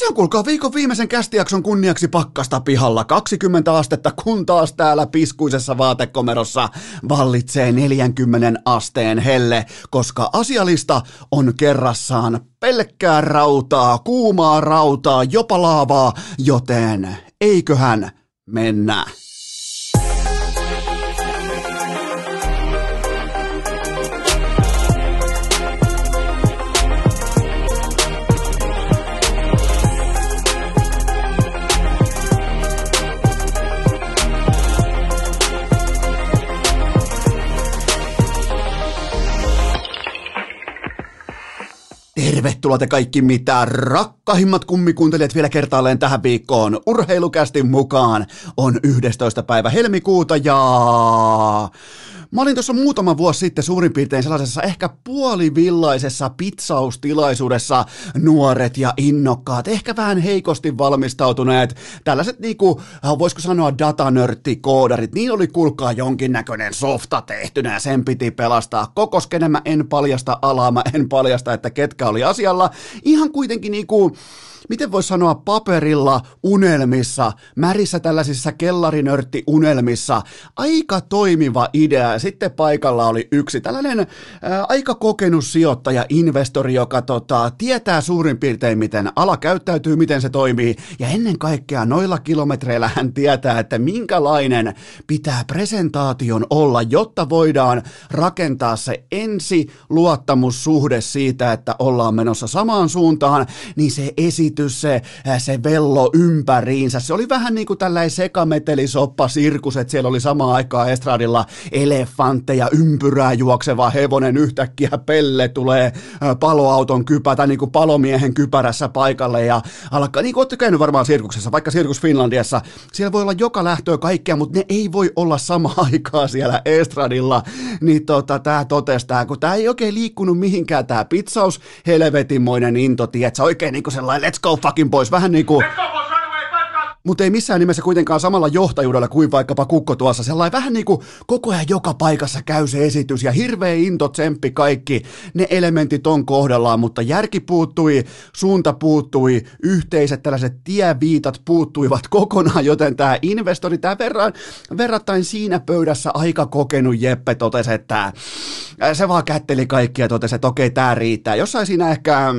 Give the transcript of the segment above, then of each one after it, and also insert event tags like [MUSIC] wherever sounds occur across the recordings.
Tässä on kuulkaa viikon viimeisen kästijakson kunniaksi pakkasta pihalla. 20 astetta, kun taas täällä piskuisessa vaatekomerossa vallitsee 40 asteen helle, koska asialista on kerrassaan pelkkää rautaa, kuumaa rautaa, jopa laavaa, joten eiköhän mennä. Tervetuloa te kaikki mitä rakkahimmat kummikuuntelijat vielä kertaalleen tähän viikkoon. Urheilukästi mukaan on 11. päivä helmikuuta ja Mä olin tuossa muutama vuosi sitten suurin piirtein sellaisessa ehkä puolivillaisessa pizzaustilaisuudessa nuoret ja innokkaat, ehkä vähän heikosti valmistautuneet, tällaiset niinku, voisiko sanoa datanörttikoodarit, niin oli kulkaa jonkinnäköinen softa tehtynä ja sen piti pelastaa. Koko skenemä en paljasta alaa, mä en paljasta, että ketkä oli asialla. Ihan kuitenkin niinku, miten voisi sanoa paperilla unelmissa, märissä tällaisissa kellarinörtti unelmissa, aika toimiva idea. Sitten paikalla oli yksi tällainen ää, aika kokenut sijoittaja, investori, joka tota, tietää suurin piirtein, miten ala käyttäytyy, miten se toimii, ja ennen kaikkea noilla kilometreillä hän tietää, että minkälainen pitää presentaation olla, jotta voidaan rakentaa se ensi luottamussuhde siitä, että ollaan menossa samaan suuntaan, niin se esitys esitys, se, äh, se vello ympäriinsä. Se oli vähän niin kuin tällainen sekametelisoppa sirkus, että siellä oli samaan aikaan estradilla elefantteja, ympyrää juokseva hevonen, yhtäkkiä pelle tulee äh, paloauton kypä, tai niin kuin palomiehen kypärässä paikalle ja alkaa, niin kuin olette käynyt varmaan sirkuksessa, vaikka Sirkus Finlandiassa, siellä voi olla joka lähtöä kaikkea, mutta ne ei voi olla sama [LAUGHS] aikaa siellä estradilla, niin tota, tämä totestaa, kun tämä ei oikein liikkunut mihinkään tämä pitsaus, helvetimoinen into, tiedätkö, oikein niin kuin sellainen let's go fucking pois. Vähän niin kuin mutta ei missään nimessä kuitenkaan samalla johtajuudella kuin vaikkapa Kukko tuossa. Sellainen vähän niin kuin koko ajan joka paikassa käy se esitys ja hirveä into, tsemppi, kaikki ne elementit on kohdallaan, mutta järki puuttui, suunta puuttui, yhteiset tällaiset tieviitat puuttuivat kokonaan, joten tämä investori, tämä verran, verrattain siinä pöydässä aika kokenut Jeppe totesi, että se vaan kätteli kaikkia ja totesi, että okei, tämä riittää. Jossain siinä ehkä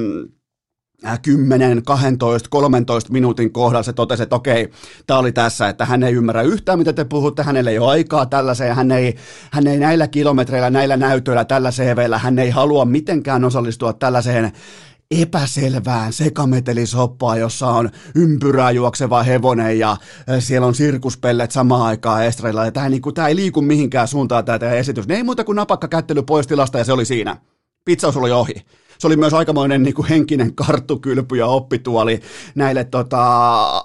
10, 12, 13 minuutin kohdalla se totesi, että okei, tämä oli tässä, että hän ei ymmärrä yhtään, mitä te puhutte, hänelle ei ole aikaa tällaiseen, hän ei, hän ei näillä kilometreillä, näillä näytöillä, tällä CVllä, hän ei halua mitenkään osallistua tällaiseen epäselvään sekametelisoppaan, jossa on ympyrää juokseva hevonen ja siellä on sirkuspellet samaan aikaan estrella. Ja tämä, niin tämä ei liiku mihinkään suuntaan tämä esitys. Ne ei muuta kuin napakka kättely pois tilasta ja se oli siinä. Pizzaus oli ohi se oli myös aikamoinen niin kuin henkinen karttukylpy ja oppituoli näille tota,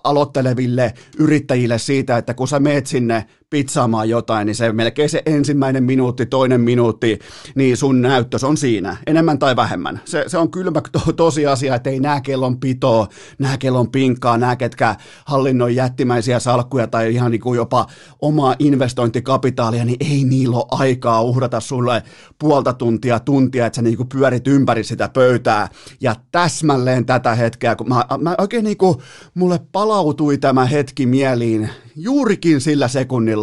aloitteleville yrittäjille siitä, että kun sä meet sinne pizzaamaan jotain, niin se melkein se ensimmäinen minuutti, toinen minuutti, niin sun näyttös on siinä, enemmän tai vähemmän. Se, se on kylmä to, tosiasia, että ei nää kellon pitoa, nää kellon pinkkaa, nää ketkä hallinnoi jättimäisiä salkkuja tai ihan niin kuin jopa omaa investointikapitaalia, niin ei niillä ole aikaa uhrata sulle puolta tuntia, tuntia, että sä niin kuin pyörit ympäri sitä pöytää. Ja täsmälleen tätä hetkeä, kun mä, mä oikein niin kuin, mulle palautui tämä hetki mieliin juurikin sillä sekunnilla,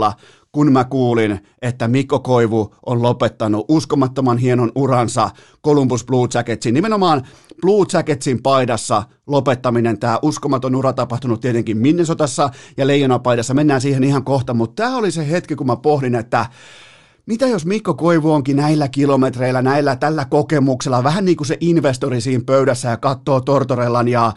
kun mä kuulin, että Mikko Koivu on lopettanut uskomattoman hienon uransa Columbus Blue Jacketsin, nimenomaan Blue Jacketsin paidassa lopettaminen, tämä uskomaton ura tapahtunut tietenkin Minnesotassa ja Leijona-paidassa, mennään siihen ihan kohta, mutta tämä oli se hetki, kun mä pohdin, että mitä jos Mikko Koivu onkin näillä kilometreillä, näillä tällä kokemuksella, vähän niin kuin se investori siinä pöydässä ja katsoo Tortorellan ja,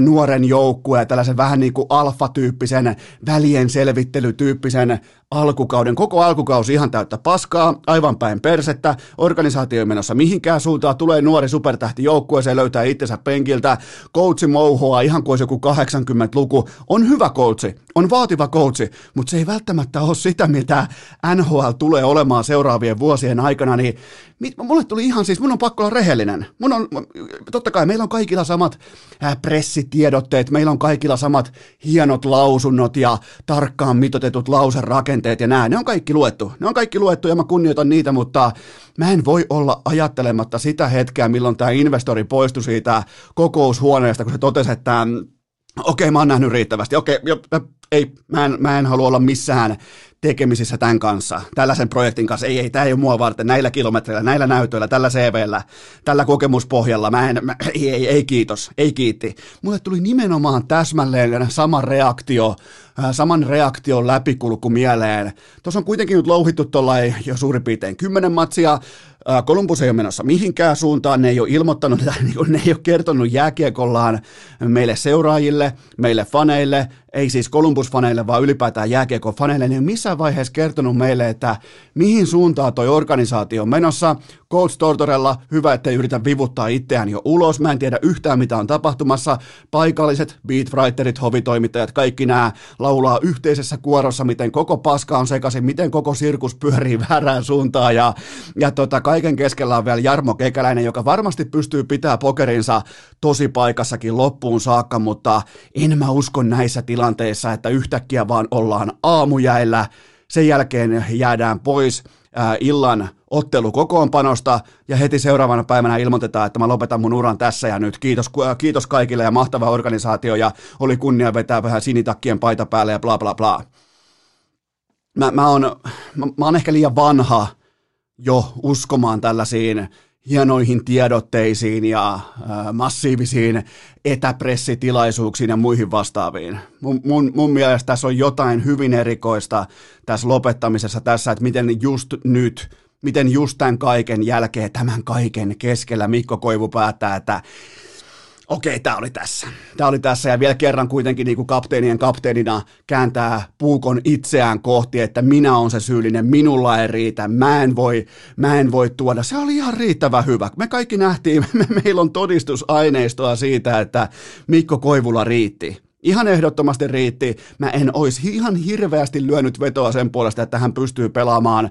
nuoren joukkueen tällaisen vähän niin kuin alfa-tyyppisen, välien selvittelytyyppisen alkukauden, koko alkukausi ihan täyttä paskaa, aivan päin persettä, organisaatio ei menossa mihinkään suuntaan, tulee nuori supertähti joukkueeseen, löytää itsensä penkiltä, coachi mouhoa ihan kuin joku 80-luku, on hyvä coachi, on vaativa coachi, mutta se ei välttämättä ole sitä, mitä NHL tulee olemaan seuraavien vuosien aikana, niin mulle tuli ihan siis, mun on pakko olla rehellinen. Mun on, totta kai meillä on kaikilla samat pressitiedotteet, meillä on kaikilla samat hienot lausunnot ja tarkkaan mitotetut lauserakenteet ja nää. Ne on kaikki luettu. Ne on kaikki luettu ja mä kunnioitan niitä, mutta mä en voi olla ajattelematta sitä hetkeä, milloin tämä investori poistui siitä kokoushuoneesta, kun se totesi, että okei, mä oon nähnyt riittävästi, okei, jo, ei, mä en, mä en halua olla missään tekemisissä tämän kanssa, tällaisen projektin kanssa. Ei, ei, tämä ei ole mua varten, näillä kilometreillä, näillä näytöillä, tällä CVllä, tällä kokemuspohjalla. Mä en, mä, ei, ei, ei, kiitos, ei kiitti. Mulle tuli nimenomaan täsmälleen sama reaktio, saman reaktion läpikulku mieleen. Tuossa on kuitenkin nyt louhittu tuollain jo suurin piirtein kymmenen matsia, Kolumbus ei ole menossa mihinkään suuntaan, ne ei ole ilmoittanut, [LAUGHS] niin ne ei ole kertonut jääkiekollaan meille seuraajille, meille faneille, ei siis Columbus-faneille, vaan ylipäätään jääkiekon faneille, niin missään vaiheessa kertonut meille, että mihin suuntaan toi organisaatio on menossa. Coach Tortorella, hyvä, ettei yritä vivuttaa itseään jo ulos, mä en tiedä yhtään mitä on tapahtumassa. Paikalliset beatwriterit, hovitoimittajat, kaikki nämä laulaa yhteisessä kuorossa, miten koko paska on sekaisin, miten koko sirkus pyörii [LAUGHS] väärään suuntaan. Ja, ja tota, kaiken keskellä on vielä Jarmo Kekäläinen, joka varmasti pystyy pitää pokerinsa tosi paikassakin loppuun saakka, mutta en mä usko näissä tilanteissa, että yhtäkkiä vaan ollaan aamujäillä, sen jälkeen jäädään pois illan ottelukokoonpanosta ja heti seuraavana päivänä ilmoitetaan, että mä lopetan mun uran tässä ja nyt. Kiitos, kiitos kaikille ja mahtava organisaatio ja oli kunnia vetää vähän sinitakkien paita päälle ja bla bla bla. Mä, mä, oon, mä, mä oon ehkä liian vanha jo uskomaan tällaisiin hienoihin tiedotteisiin ja massiivisiin etäpressitilaisuuksiin ja muihin vastaaviin. Mun, mun, mun mielestä tässä on jotain hyvin erikoista tässä lopettamisessa tässä, että miten just nyt, miten just tämän kaiken jälkeen, tämän kaiken keskellä Mikko Koivu päättää, että okei, tämä oli tässä. Tämä oli tässä ja vielä kerran kuitenkin niin kuin kapteenien kapteenina kääntää puukon itseään kohti, että minä on se syyllinen, minulla ei riitä, mä en voi, mä en voi tuoda. Se oli ihan riittävän hyvä. Me kaikki nähtiin, [LAUGHS] me, meillä on todistusaineistoa siitä, että Mikko Koivula riitti. Ihan ehdottomasti riitti. Mä en olisi ihan hirveästi lyönyt vetoa sen puolesta, että hän pystyy pelaamaan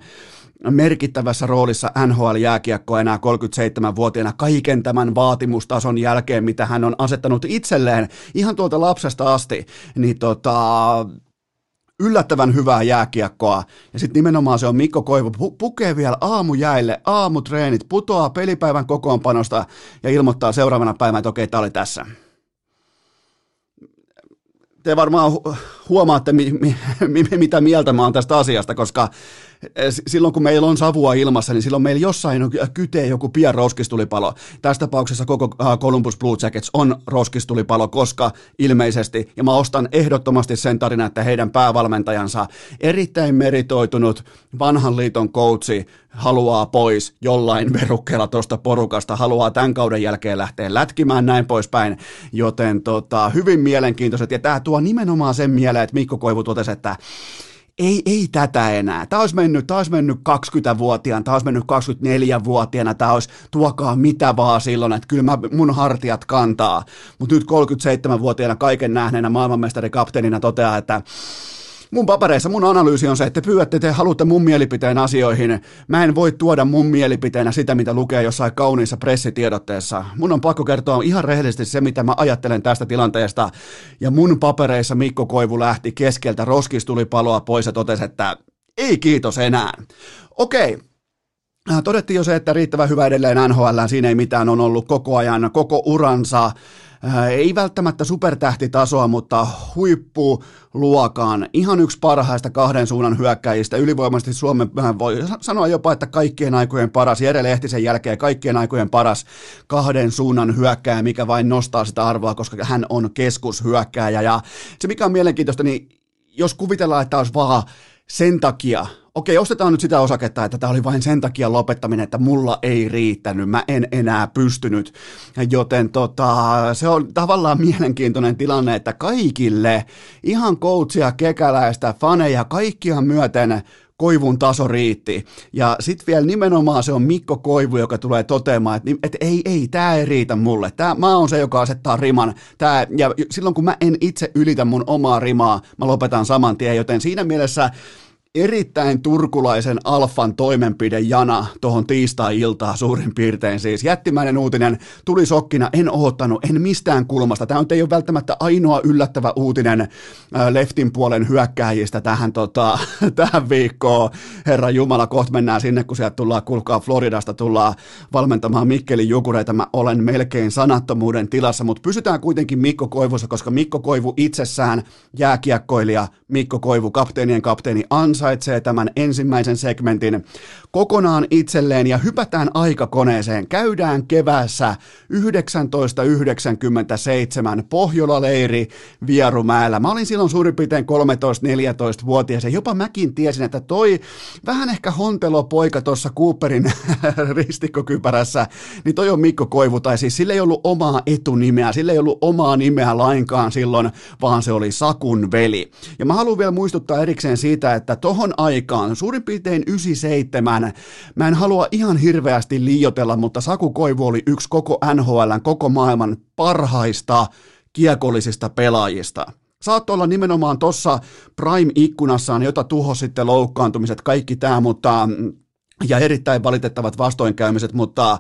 merkittävässä roolissa NHL-jääkiekko enää 37-vuotiaana kaiken tämän vaatimustason jälkeen, mitä hän on asettanut itselleen ihan tuolta lapsesta asti, niin tota, yllättävän hyvää jääkiekkoa. Ja sitten nimenomaan se on Mikko Koivu, pu- pukee vielä aamujäille, aamutreenit, putoaa pelipäivän kokoonpanosta ja ilmoittaa seuraavana päivänä, että okei, tämä oli tässä. Te varmaan huomaatte, mi- mi- mi- mitä mieltä mä oon tästä asiasta, koska silloin kun meillä on savua ilmassa, niin silloin meillä jossain kytee joku pian roskistulipalo. Tässä tapauksessa koko Columbus Blue Jackets on roskistulipalo, koska ilmeisesti, ja mä ostan ehdottomasti sen tarina, että heidän päävalmentajansa, erittäin meritoitunut vanhan liiton coachi, haluaa pois jollain verukkeella tuosta porukasta, haluaa tämän kauden jälkeen lähteä lätkimään näin poispäin, joten tota, hyvin mielenkiintoiset, ja tämä tuo nimenomaan sen mieleen, että Mikko Koivu totesi, että ei, ei tätä enää. Tämä olisi mennyt, tämä olisi mennyt 20-vuotiaana, tämä olisi mennyt 24-vuotiaana, tämä olisi tuokaa mitä vaan silloin, että kyllä mä, mun hartiat kantaa. Mutta nyt 37-vuotiaana kaiken nähneenä maailmanmestari kapteenina toteaa, että mun papereissa mun analyysi on se, että te pyydätte, te haluatte mun mielipiteen asioihin. Mä en voi tuoda mun mielipiteenä sitä, mitä lukee jossain kauniissa pressitiedotteessa. Mun on pakko kertoa ihan rehellisesti se, mitä mä ajattelen tästä tilanteesta. Ja mun papereissa Mikko Koivu lähti keskeltä, roskis tuli paloa pois ja totesi, että ei kiitos enää. Okei, äh, Todettiin jo se, että riittävän hyvä edelleen NHL, siinä ei mitään on ollut koko ajan, koko uransa ei välttämättä supertähtitasoa, mutta huippuluokan, ihan yksi parhaista kahden suunnan hyökkäjistä, ylivoimaisesti Suomen, äh, voi sanoa jopa, että kaikkien aikojen paras, Jere Lehtisen jälkeen kaikkien aikojen paras kahden suunnan hyökkäjä, mikä vain nostaa sitä arvoa, koska hän on keskushyökkäjä, ja se mikä on mielenkiintoista, niin jos kuvitellaan, että olisi vaan sen takia okei, ostetaan nyt sitä osaketta, että tämä oli vain sen takia lopettaminen, että mulla ei riittänyt, mä en enää pystynyt. Joten tota, se on tavallaan mielenkiintoinen tilanne, että kaikille, ihan coachia, kekäläistä, faneja, kaikkia myöten Koivun taso riitti. Ja sitten vielä nimenomaan se on Mikko Koivu, joka tulee toteamaan, että, että ei, ei, tämä ei riitä mulle. Tää, mä oon se, joka asettaa riman. Tää, ja silloin kun mä en itse ylitä mun omaa rimaa, mä lopetan saman tien, joten siinä mielessä erittäin turkulaisen alfan toimenpide jana tuohon tiistai-iltaan suurin piirtein siis. Jättimäinen uutinen tuli sokkina, en oottanut, en mistään kulmasta. Tämä ei ole välttämättä ainoa yllättävä uutinen äh, leftin puolen hyökkääjistä tähän, tota, [LAUGHS] tähän viikkoon. Herra Jumala, kohta mennään sinne, kun sieltä tullaan, kulkaa Floridasta, tullaan valmentamaan Mikkelin jukureita. Mä olen melkein sanattomuuden tilassa, mutta pysytään kuitenkin Mikko Koivussa, koska Mikko Koivu itsessään, jääkiekkoilija, Mikko Koivu, kapteenien kapteeni, ansaitsee tämän ensimmäisen segmentin kokonaan itselleen ja hypätään aikakoneeseen. Käydään keväässä 1997 Pohjola-leiri Vierumäellä. Mä olin silloin suurin piirtein 13-14-vuotias ja jopa mäkin tiesin, että toi vähän ehkä hontelo poika tuossa Cooperin [LAUGHS] ristikkokypärässä, niin toi on Mikko Koivu, tai siis sillä ei ollut omaa etunimeä, sillä ei ollut omaa nimeä lainkaan silloin, vaan se oli Sakun veli. Ja mä haluan vielä muistuttaa erikseen siitä, että tohon aikaan, suurin piirtein 97, mä en halua ihan hirveästi liioitella, mutta Saku Koivu oli yksi koko NHLn, koko maailman parhaista kiekollisista pelaajista. Saattoi olla nimenomaan tuossa Prime-ikkunassaan, jota tuho sitten loukkaantumiset, kaikki tämä, mutta ja erittäin valitettavat vastoinkäymiset, mutta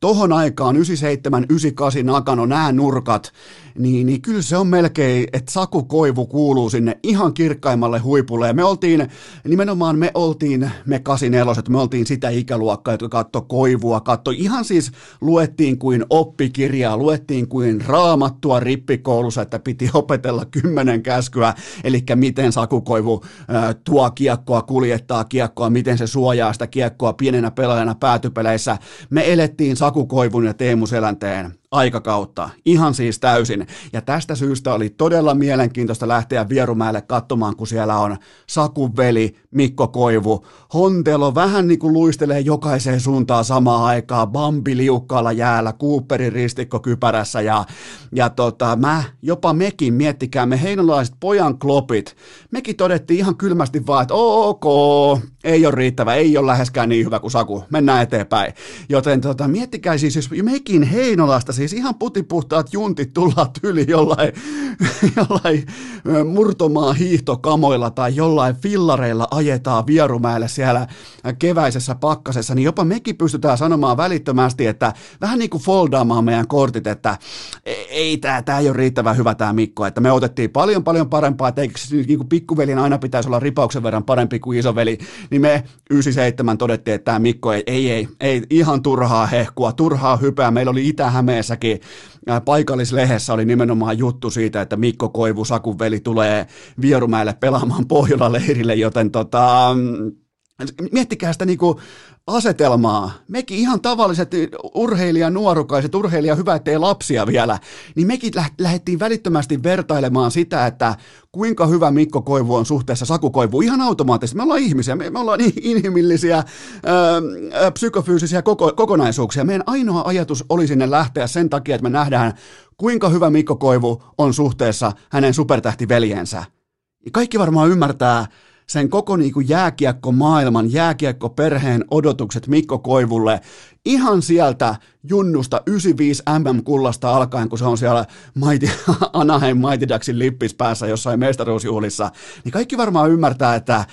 tohon aikaan 97, 98 Nakano, nämä nurkat, niin, niin kyllä se on melkein, että Saku Koivu kuuluu sinne ihan kirkkaimmalle huipulle. Ja me oltiin, nimenomaan me oltiin, me 84 me oltiin sitä ikäluokkaa, jotka katto Koivua, katto ihan siis luettiin kuin oppikirjaa, luettiin kuin raamattua rippikoulussa, että piti [LAUGHS] opetella kymmenen käskyä, eli miten Saku Koivu äh, tuo kiekkoa, kuljettaa kiekkoa, miten se suojaa sitä kiekkoa pienenä pelaajana päätypeleissä. Me elettiin Saku Koivun ja Teemu Selänteen aikakautta, ihan siis täysin. Ja tästä syystä oli todella mielenkiintoista lähteä Vierumäelle katsomaan, kun siellä on Sakun veli Mikko Koivu. Hontelo vähän niin kuin luistelee jokaiseen suuntaan samaan aikaan, Bambi liukkaalla jäällä, Cooperin ristikko kypärässä ja, ja tota, mä, jopa mekin, miettikää me heinolaiset pojan klopit, mekin todettiin ihan kylmästi vaan, että ok, ei ole riittävä, ei ole läheskään niin hyvä kuin Saku, mennään eteenpäin. Joten tota, miettikää siis, jos mekin Heinolasta siis ihan putipuhtaat juntit tullaan yli jollain, [LAUGHS] jollain murtomaa hiihtokamoilla tai jollain fillareilla ajetaan Vierumäelle siellä keväisessä pakkasessa, niin jopa mekin pystytään sanomaan välittömästi, että vähän niin kuin foldaamaan meidän kortit, että e, ei tämä, tämä ei ole riittävän hyvä tämä Mikko, että me otettiin paljon paljon parempaa, että eikö niin kuin pikkuvelin aina pitäisi olla ripauksen verran parempi kuin isoveli, niin me 97 todettiin, että tämä Mikko ei, ei, ei, ei ihan turhaa hehkua, turhaa hypää, meillä oli Itä-Hämeessä Hämeessäkin paikallislehdessä oli nimenomaan juttu siitä, että Mikko Koivu, Sakun veli, tulee Vierumäelle pelaamaan Pohjola-leirille, joten tota, miettikää sitä niinku asetelmaa. Mekin ihan tavalliset urheilija nuorukaiset, urheilija hyvä, ettei lapsia vielä, niin mekin lähdettiin välittömästi vertailemaan sitä, että kuinka hyvä Mikko Koivu on suhteessa Saku Koivu. Ihan automaattisesti. Me ollaan ihmisiä, me, me ollaan niin [LAUGHS] inhimillisiä, ää, psykofyysisiä koko, kokonaisuuksia. Meidän ainoa ajatus oli sinne lähteä sen takia, että me nähdään, kuinka hyvä Mikko Koivu on suhteessa hänen supertähtiveljensä. Kaikki varmaan ymmärtää, sen koko niin kuin jääkiekko-maailman, jääkiekko-perheen odotukset Mikko Koivulle ihan sieltä junnusta 95 MM-kullasta alkaen, kun se on siellä Mighty, [LAUGHS] Anaheim Mighty Ducksin lippis päässä jossain mestaruusjuhlissa, niin kaikki varmaan ymmärtää, että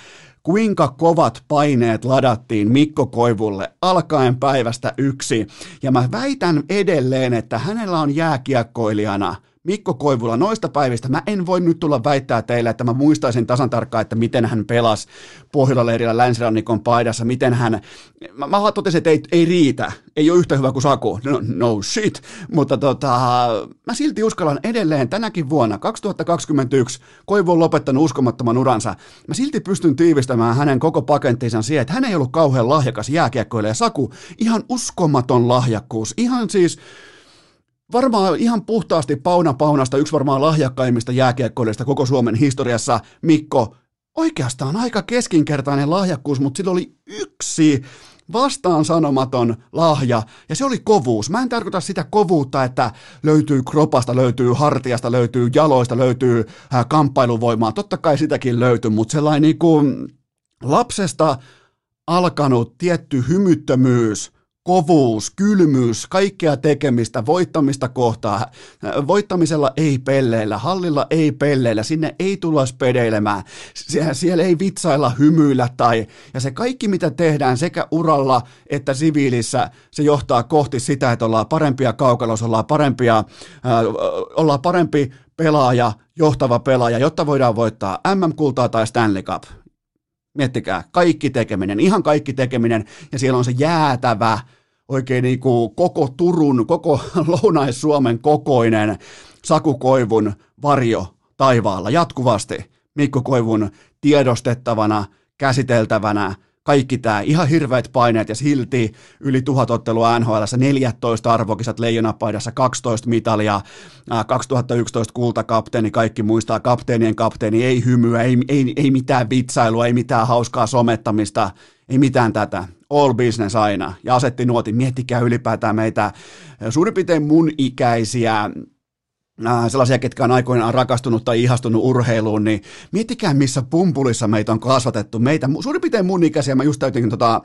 kuinka kovat paineet ladattiin Mikko Koivulle alkaen päivästä yksi. Ja mä väitän edelleen, että hänellä on jääkiekkoilijana – Mikko Koivula noista päivistä, mä en voi nyt tulla väittää teille, että mä muistaisin tasan tarkkaan, että miten hän pelasi Pohjola-leirillä länsirannikon paidassa, miten hän, mä, mä totesin, että ei, ei riitä, ei ole yhtä hyvä kuin Saku, no, no shit, mutta tota, mä silti uskallan edelleen tänäkin vuonna, 2021, Koivu on lopettanut uskomattoman uransa, mä silti pystyn tiivistämään hänen koko pakenttinsa siihen, että hän ei ollut kauhean lahjakas jääkiekkoille ja Saku, ihan uskomaton lahjakkuus, ihan siis, varmaan ihan puhtaasti Pauna Paunasta yksi varmaan lahjakkaimmista jääkiekkoilijoista koko Suomen historiassa, Mikko, oikeastaan aika keskinkertainen lahjakkuus, mutta sillä oli yksi vastaan sanomaton lahja, ja se oli kovuus. Mä en tarkoita sitä kovuutta, että löytyy kropasta, löytyy hartiasta, löytyy jaloista, löytyy kamppailuvoimaa. Totta kai sitäkin löytyy, mutta sellainen niin kuin lapsesta alkanut tietty hymyttömyys – kovuus, kylmyys, kaikkea tekemistä, voittamista kohtaa. Voittamisella ei pelleillä, hallilla ei pelleillä, sinne ei tulla spedeilemään, Sie- siellä ei vitsailla hymyillä tai, ja se kaikki mitä tehdään sekä uralla että siviilissä, se johtaa kohti sitä, että ollaan parempia kaukalossa, ollaan parempia, äh, ollaan parempi pelaaja, johtava pelaaja, jotta voidaan voittaa MM-kultaa tai Stanley Cup. Miettikää, kaikki tekeminen, ihan kaikki tekeminen, ja siellä on se jäätävä, oikein niin kuin koko Turun, koko [LAUGHS] Lounais-Suomen kokoinen Sakukoivun varjo taivaalla jatkuvasti. Mikko Koivun tiedostettavana, käsiteltävänä, kaikki tämä, ihan hirveät paineet ja silti yli tuhat ottelua NHL, 14 arvokisat leijonapaidassa, 12 mitalia, 2011 kultakapteeni, kaikki muistaa, kapteenien kapteeni, ei hymyä, ei, ei, ei mitään vitsailua, ei mitään hauskaa somettamista, ei mitään tätä, all business aina, ja asetti nuotin, miettikää ylipäätään meitä suurin piirtein mun ikäisiä sellaisia, ketkä on aikoinaan rakastunut tai ihastunut urheiluun, niin miettikää, missä pumpulissa meitä on kasvatettu. Meitä, suurin piirtein mun ikäisiä, mä just täytin tota,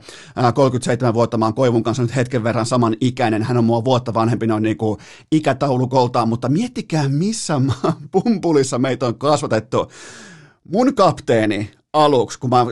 37 vuotta, mä oon Koivun kanssa nyt hetken verran saman ikäinen, hän on mua vuotta vanhempi noin niin kuin ikätaulukoltaan, mutta miettikää, missä [LAUGHS] pumpulissa meitä on kasvatettu. Mun kapteeni aluksi, kun mä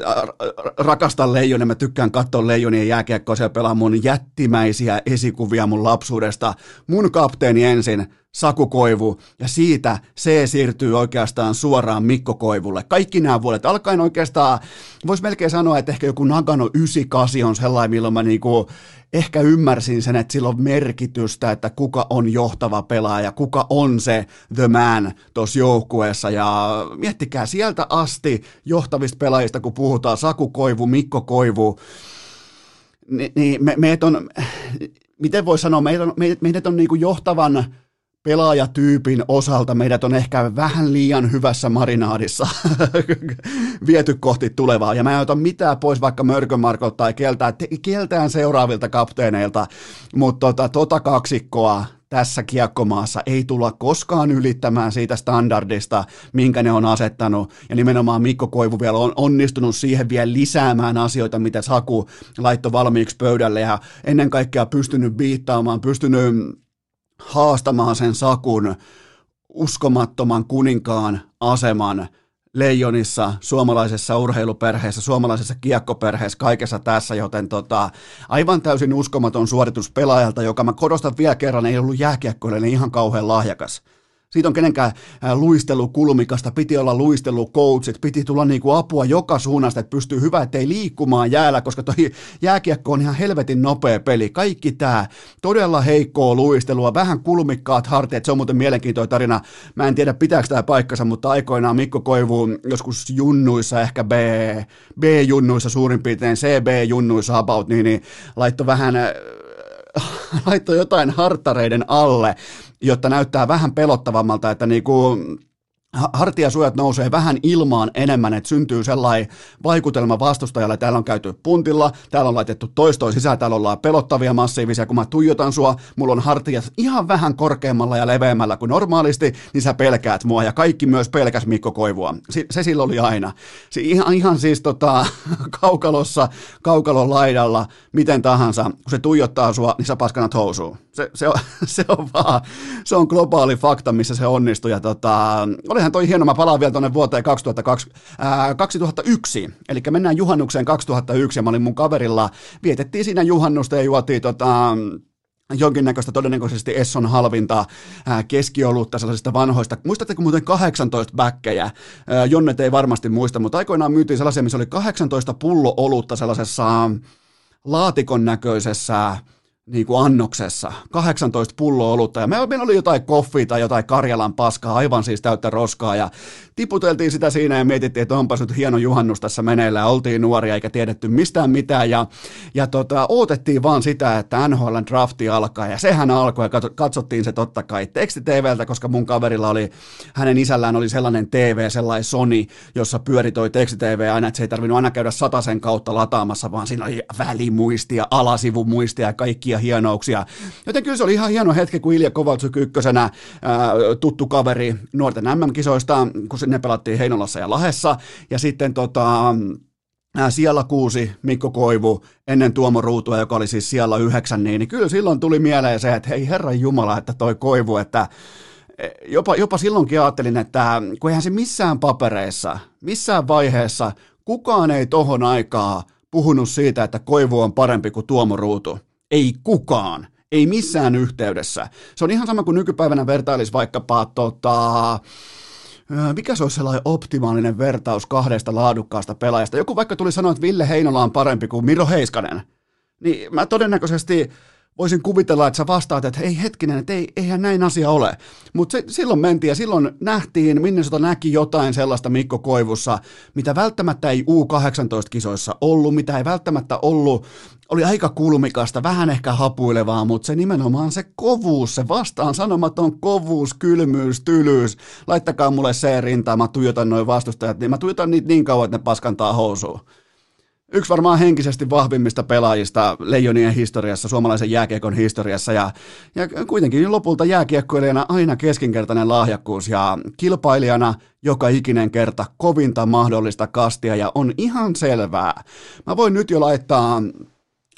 rakastan leijonia, mä tykkään katsoa leijonien jääkiekkoa, siellä pelaa mun jättimäisiä esikuvia mun lapsuudesta. Mun kapteeni ensin, Saku Koivu, ja siitä se siirtyy oikeastaan suoraan Mikko Koivulle. Kaikki nämä vuodet, alkaen oikeastaan, voisi melkein sanoa, että ehkä joku Nagano 98 on sellainen, milloin mä niinku ehkä ymmärsin sen, että sillä on merkitystä, että kuka on johtava pelaaja, kuka on se the man tuossa joukkueessa. Ja miettikää sieltä asti johtavista pelaajista, kun puhutaan Saku Koivu, Mikko Koivu, niin, niin me, meitä on, miten voi sanoa, meidät on, meidät, meidät on niin johtavan pelaajatyypin osalta meidät on ehkä vähän liian hyvässä marinaadissa [LAUGHS] viety kohti tulevaa. Ja mä en ota mitään pois vaikka Mörkömarkolta tai keltään, keltään seuraavilta kapteeneilta, mutta tota, tota kaksikkoa tässä kiekkomaassa ei tulla koskaan ylittämään siitä standardista, minkä ne on asettanut. Ja nimenomaan Mikko Koivu vielä on onnistunut siihen vielä lisäämään asioita, mitä Saku laittoi valmiiksi pöydälle ja ennen kaikkea pystynyt biittaamaan, pystynyt haastamaan sen Sakun uskomattoman kuninkaan aseman leijonissa, suomalaisessa urheiluperheessä, suomalaisessa kiekkoperheessä, kaikessa tässä, joten tota, aivan täysin uskomaton suoritus pelaajalta, joka mä korostan vielä kerran, ei ollut jääkiekkoille ihan kauhean lahjakas. Siitä on kenenkään luistelukulmikasta, piti olla luistelukoutsit, piti tulla niinku apua joka suunnasta, että pystyy hyvä, ettei liikkumaan jäällä, koska toi jääkiekko on ihan helvetin nopea peli. Kaikki tämä todella heikkoa luistelua, vähän kulmikkaat harteet, se on muuten mielenkiintoinen tarina. Mä en tiedä pitääkö tämä paikkansa, mutta aikoinaan Mikko Koivu joskus junnuissa, ehkä B, B-junnuissa suurin piirtein, CB-junnuissa about, niin, niin laittoi vähän laittoi jotain hartareiden alle, jotta näyttää vähän pelottavammalta, että niinku hartiasuojat nousee vähän ilmaan enemmän, että syntyy sellainen vaikutelma vastustajalle, täällä on käyty puntilla, täällä on laitettu toistoa sisään, täällä ollaan pelottavia massiivisia, kun mä tuijotan sua, mulla on hartiat ihan vähän korkeammalla ja leveämmällä kuin normaalisti, niin sä pelkäät mua, ja kaikki myös pelkäs Mikko Koivua. Se silloin oli aina. Se ihan, ihan siis tota, [LAUGHS] kaukalossa, kaukalon laidalla, miten tahansa, kun se tuijottaa sua, niin sä paskanat housuun. Se, se, on, [LAUGHS] se on vaan, se on globaali fakta, missä se onnistuu, ja tota, oli olihan toi hieno, mä palaan vielä tuonne vuoteen 2002, ää, 2001, eli mennään juhannukseen 2001, ja mä olin mun kaverilla, vietettiin siinä juhannusta ja juotiin tota, jonkinnäköistä todennäköisesti Esson halvinta keskiolutta sellaisista vanhoista. Muistatteko muuten 18 bäkkejä? Jonnet ei varmasti muista, mutta aikoinaan myytiin sellaisia, missä oli 18 pullo olutta sellaisessa laatikon näköisessä niin kuin annoksessa, 18 pulloa olutta, ja meillä oli jotain koffia tai jotain Karjalan paskaa, aivan siis täyttä roskaa, ja tiputeltiin sitä siinä ja mietittiin, että onpas nyt hieno juhannus tässä meneillään, oltiin nuoria eikä tiedetty mistään mitään, ja, ja tota, odotettiin vaan sitä, että NHL drafti alkaa, ja sehän alkoi, ja katsottiin se totta kai teksti-TVltä, koska mun kaverilla oli, hänen isällään oli sellainen TV, sellainen Sony, jossa pyöri toi teksti-TV aina, että se ei tarvinnut aina käydä sataisen kautta lataamassa, vaan siinä oli välimuistia, alasivumuistia ja kaikkia hienouksia. Joten kyllä se oli ihan hieno hetki, kun Ilja Kovaltsuk ykkösenä, ää, tuttu kaveri nuorten MM-kisoista, kun ne pelattiin Heinolassa ja Lahessa, ja sitten tota, siellä kuusi Mikko Koivu ennen Tuomo Ruutua, joka oli siis siellä yhdeksän, niin, niin kyllä silloin tuli mieleen se, että hei Herran Jumala, että toi Koivu, että e, jopa, jopa silloinkin ajattelin, että kun eihän se missään papereissa, missään vaiheessa kukaan ei tohon aikaa puhunut siitä, että Koivu on parempi kuin Tuomo Ruutu. Ei kukaan. Ei missään yhteydessä. Se on ihan sama kuin nykypäivänä vertailis vaikkapa tota, mikä se olisi sellainen optimaalinen vertaus kahdesta laadukkaasta pelaajasta? Joku vaikka tuli sanoa, että Ville Heinola on parempi kuin Miro Heiskanen. Niin mä todennäköisesti voisin kuvitella, että sä vastaat, että ei hetkinen, että ei, eihän näin asia ole. Mutta silloin mentiin ja silloin nähtiin, Minnesota näki jotain sellaista Mikko Koivussa, mitä välttämättä ei U18-kisoissa ollut, mitä ei välttämättä ollut, oli aika kulmikasta, vähän ehkä hapuilevaa, mutta se nimenomaan se kovuus, se vastaan sanomaton kovuus, kylmyys, tylyys. Laittakaa mulle se rintaa, mä tuijotan noin vastustajat, niin mä tuijotan niitä niin kauan, että ne paskantaa housuun yksi varmaan henkisesti vahvimmista pelaajista leijonien historiassa, suomalaisen jääkiekon historiassa ja, ja kuitenkin lopulta jääkiekkoilijana aina keskinkertainen lahjakkuus ja kilpailijana joka ikinen kerta kovinta mahdollista kastia ja on ihan selvää. Mä voin nyt jo laittaa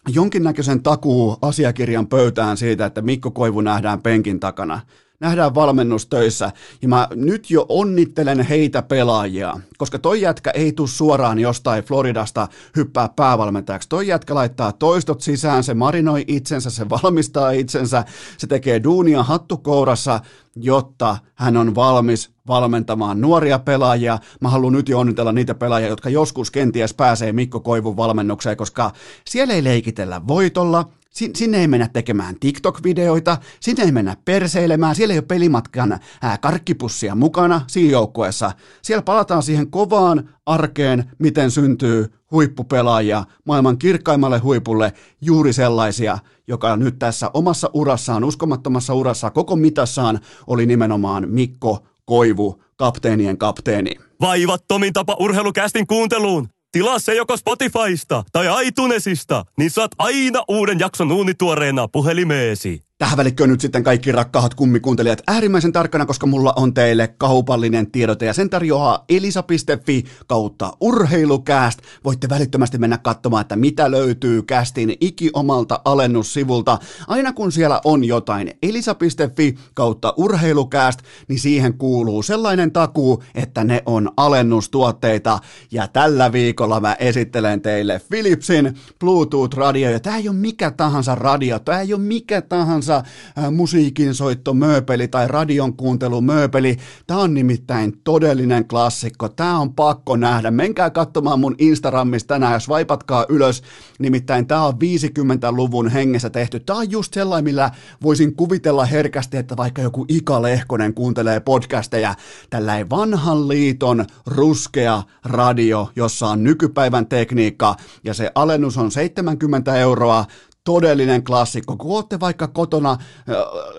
jonkinnäköisen takuu asiakirjan pöytään siitä, että Mikko Koivu nähdään penkin takana nähdään valmennustöissä, ja mä nyt jo onnittelen heitä pelaajia, koska toi jätkä ei tule suoraan jostain Floridasta hyppää päävalmentajaksi. Toi jätkä laittaa toistot sisään, se marinoi itsensä, se valmistaa itsensä, se tekee duunia hattukourassa, jotta hän on valmis valmentamaan nuoria pelaajia. Mä haluan nyt jo onnitella niitä pelaajia, jotka joskus kenties pääsee Mikko Koivun valmennukseen, koska siellä ei leikitellä voitolla, Sinne ei mennä tekemään TikTok-videoita, sinne ei mennä perseilemään, siellä ei ole pelimatkan ää, karkkipussia mukana siinä joukkueessa. Siellä palataan siihen kovaan arkeen, miten syntyy huippupelaajia maailman kirkkaimmalle huipulle, juuri sellaisia, joka nyt tässä omassa urassaan, uskomattomassa urassa, koko mitassaan oli nimenomaan Mikko Koivu, kapteenien kapteeni. Vaivattomin tapa urheilukästin kuunteluun. Tilaa se joko Spotifysta tai iTunesista, niin saat aina uuden jakson uunituoreena puhelimeesi. Tähän välikköön nyt sitten kaikki rakkaat kummikuuntelijat äärimmäisen tarkkana, koska mulla on teille kaupallinen tiedote ja sen tarjoaa elisa.fi kautta urheilukääst. Voitte välittömästi mennä katsomaan, että mitä löytyy kästin ikiomalta alennussivulta. Aina kun siellä on jotain elisa.fi kautta urheilukääst, niin siihen kuuluu sellainen takuu, että ne on alennustuotteita. Ja tällä viikolla mä esittelen teille Philipsin Bluetooth-radio. Ja tää ei ole mikä tahansa radio, tää ei ole mikä tahansa tahansa musiikin soitto mööpeli tai radion kuuntelu mööpeli. Tämä on nimittäin todellinen klassikko. Tämä on pakko nähdä. Menkää katsomaan mun Instagramista tänään, jos vaipatkaa ylös. Nimittäin tämä on 50-luvun hengessä tehty. Tämä on just sellainen, millä voisin kuvitella herkästi, että vaikka joku Ika Lehkonen kuuntelee podcasteja, ei vanhan liiton ruskea radio, jossa on nykypäivän tekniikka ja se alennus on 70 euroa todellinen klassikko. Kun olette vaikka kotona,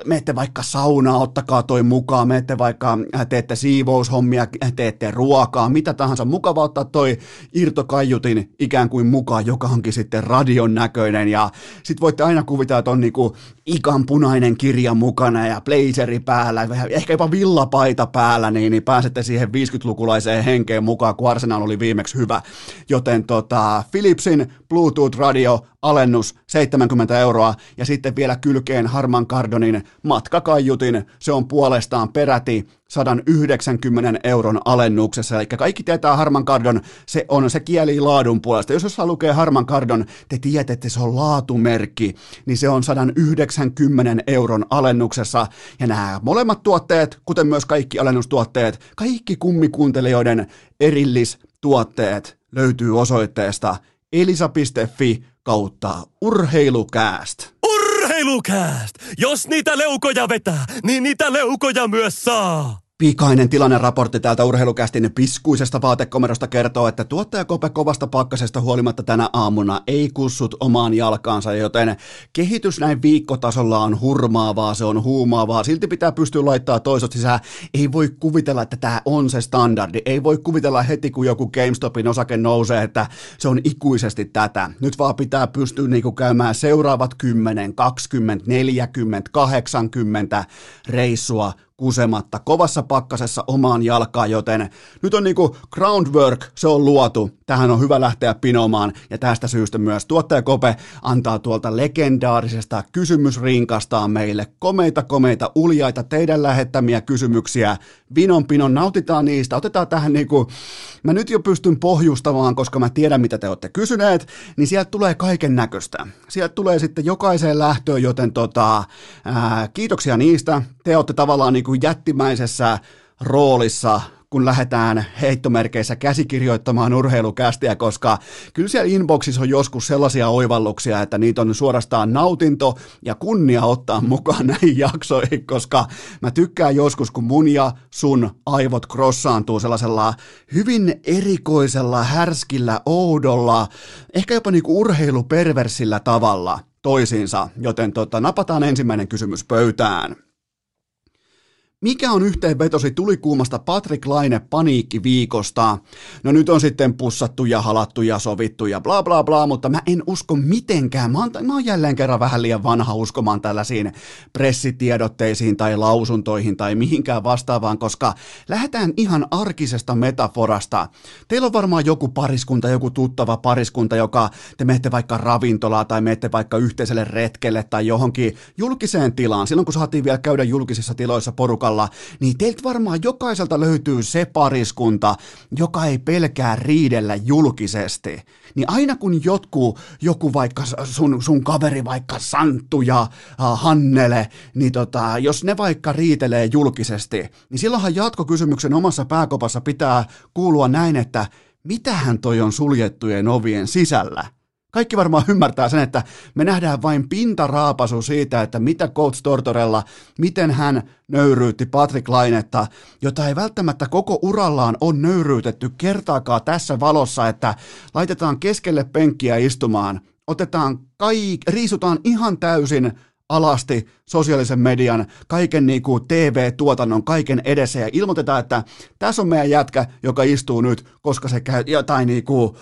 menette vaikka saunaa, ottakaa toi mukaan, menette vaikka, teette siivoushommia, teette ruokaa, mitä tahansa. Mukava ottaa toi irtokaiutin ikään kuin mukaan, joka onkin sitten radion näköinen. Ja sit voitte aina kuvitella, että on niinku ikan punainen kirja mukana ja blazeri päällä, ehkä jopa villapaita päällä, niin, niin pääsette siihen 50-lukulaiseen henkeen mukaan, kun Arsenal oli viimeksi hyvä. Joten tota, Philipsin Bluetooth-radio alennus 70 euroa ja sitten vielä kylkeen Harman Kardonin matkakaiutin, se on puolestaan peräti 190 euron alennuksessa. Eli kaikki tietää Harman Kardon, se on se kieli laadun puolesta. Jos jossain lukee Harman Kardon, te tiedätte, että se on laatumerkki, niin se on 190 euron alennuksessa. Ja nämä molemmat tuotteet, kuten myös kaikki alennustuotteet, kaikki kummikuuntelijoiden erillistuotteet löytyy osoitteesta elisa.fi kautta urheilukääst. Urheilukääst! Jos niitä leukoja vetää, niin niitä leukoja myös saa! Pikainen tilanneraportti täältä urheilukästin piskuisesta vaatekomerosta kertoo, että tuottaja Kope kovasta pakkasesta huolimatta tänä aamuna ei kussut omaan jalkaansa, joten kehitys näin viikkotasolla on hurmaavaa, se on huumaavaa, silti pitää pystyä laittaa toisot sisään. Ei voi kuvitella, että tämä on se standardi, ei voi kuvitella heti kun joku GameStopin osake nousee, että se on ikuisesti tätä. Nyt vaan pitää pystyä niinku käymään seuraavat 10, 20, 40, 80 reissua kusematta, kovassa pakkasessa omaan jalkaan, joten nyt on niinku groundwork, se on luotu, tähän on hyvä lähteä pinomaan, ja tästä syystä myös tuottaja Kope antaa tuolta legendaarisesta kysymysrinkastaan meille komeita, komeita, uljaita, teidän lähettämiä kysymyksiä, vinon pinon, nautitaan niistä, otetaan tähän niinku, mä nyt jo pystyn pohjustamaan, koska mä tiedän, mitä te olette kysyneet, niin sieltä tulee kaiken näköistä. Sieltä tulee sitten jokaiseen lähtöön, joten tota, ää, kiitoksia niistä. Te olette tavallaan niin kuin jättimäisessä roolissa kun lähdetään heittomerkeissä käsikirjoittamaan urheilukästiä, koska kyllä siellä inboxissa on joskus sellaisia oivalluksia, että niitä on suorastaan nautinto ja kunnia ottaa mukaan [LAUGHS] näihin jaksoihin, koska mä tykkään joskus, kun mun ja sun aivot crossaantuu sellaisella hyvin erikoisella, härskillä, oudolla, ehkä jopa niinku urheiluperversillä tavalla toisiinsa, joten tota, napataan ensimmäinen kysymys pöytään. Mikä on yhteenvetosi tulikuumasta Patrick Laine paniikkiviikosta? No nyt on sitten pussattu ja halattu ja sovittu ja bla bla bla, mutta mä en usko mitenkään. Mä oon, mä oon jälleen kerran vähän liian vanha uskomaan tällaisiin pressitiedotteisiin tai lausuntoihin tai mihinkään vastaavaan, koska lähdetään ihan arkisesta metaforasta. Teillä on varmaan joku pariskunta, joku tuttava pariskunta, joka te menette vaikka ravintolaan tai menette vaikka yhteiselle retkelle tai johonkin julkiseen tilaan. Silloin kun saatiin vielä käydä julkisissa tiloissa porukalla, porukalla, niin teiltä varmaan jokaiselta löytyy se pariskunta, joka ei pelkää riidellä julkisesti. Niin aina kun jotkut, joku vaikka sun, sun kaveri vaikka Santtu ja uh, Hannele, niin tota, jos ne vaikka riitelee julkisesti, niin silloinhan jatkokysymyksen omassa pääkopassa pitää kuulua näin, että mitähän toi on suljettujen ovien sisällä? Kaikki varmaan ymmärtää sen, että me nähdään vain pintaraapasu siitä, että mitä Coach Tortorella, miten hän nöyryytti Patrick Lainetta, jota ei välttämättä koko urallaan on nöyryytetty kertaakaan tässä valossa, että laitetaan keskelle penkkiä istumaan, otetaan kaik, riisutaan ihan täysin alasti sosiaalisen median, kaiken niin kuin TV-tuotannon, kaiken edessä ja ilmoitetaan, että tässä on meidän jätkä, joka istuu nyt, koska se käy jotain niin kuin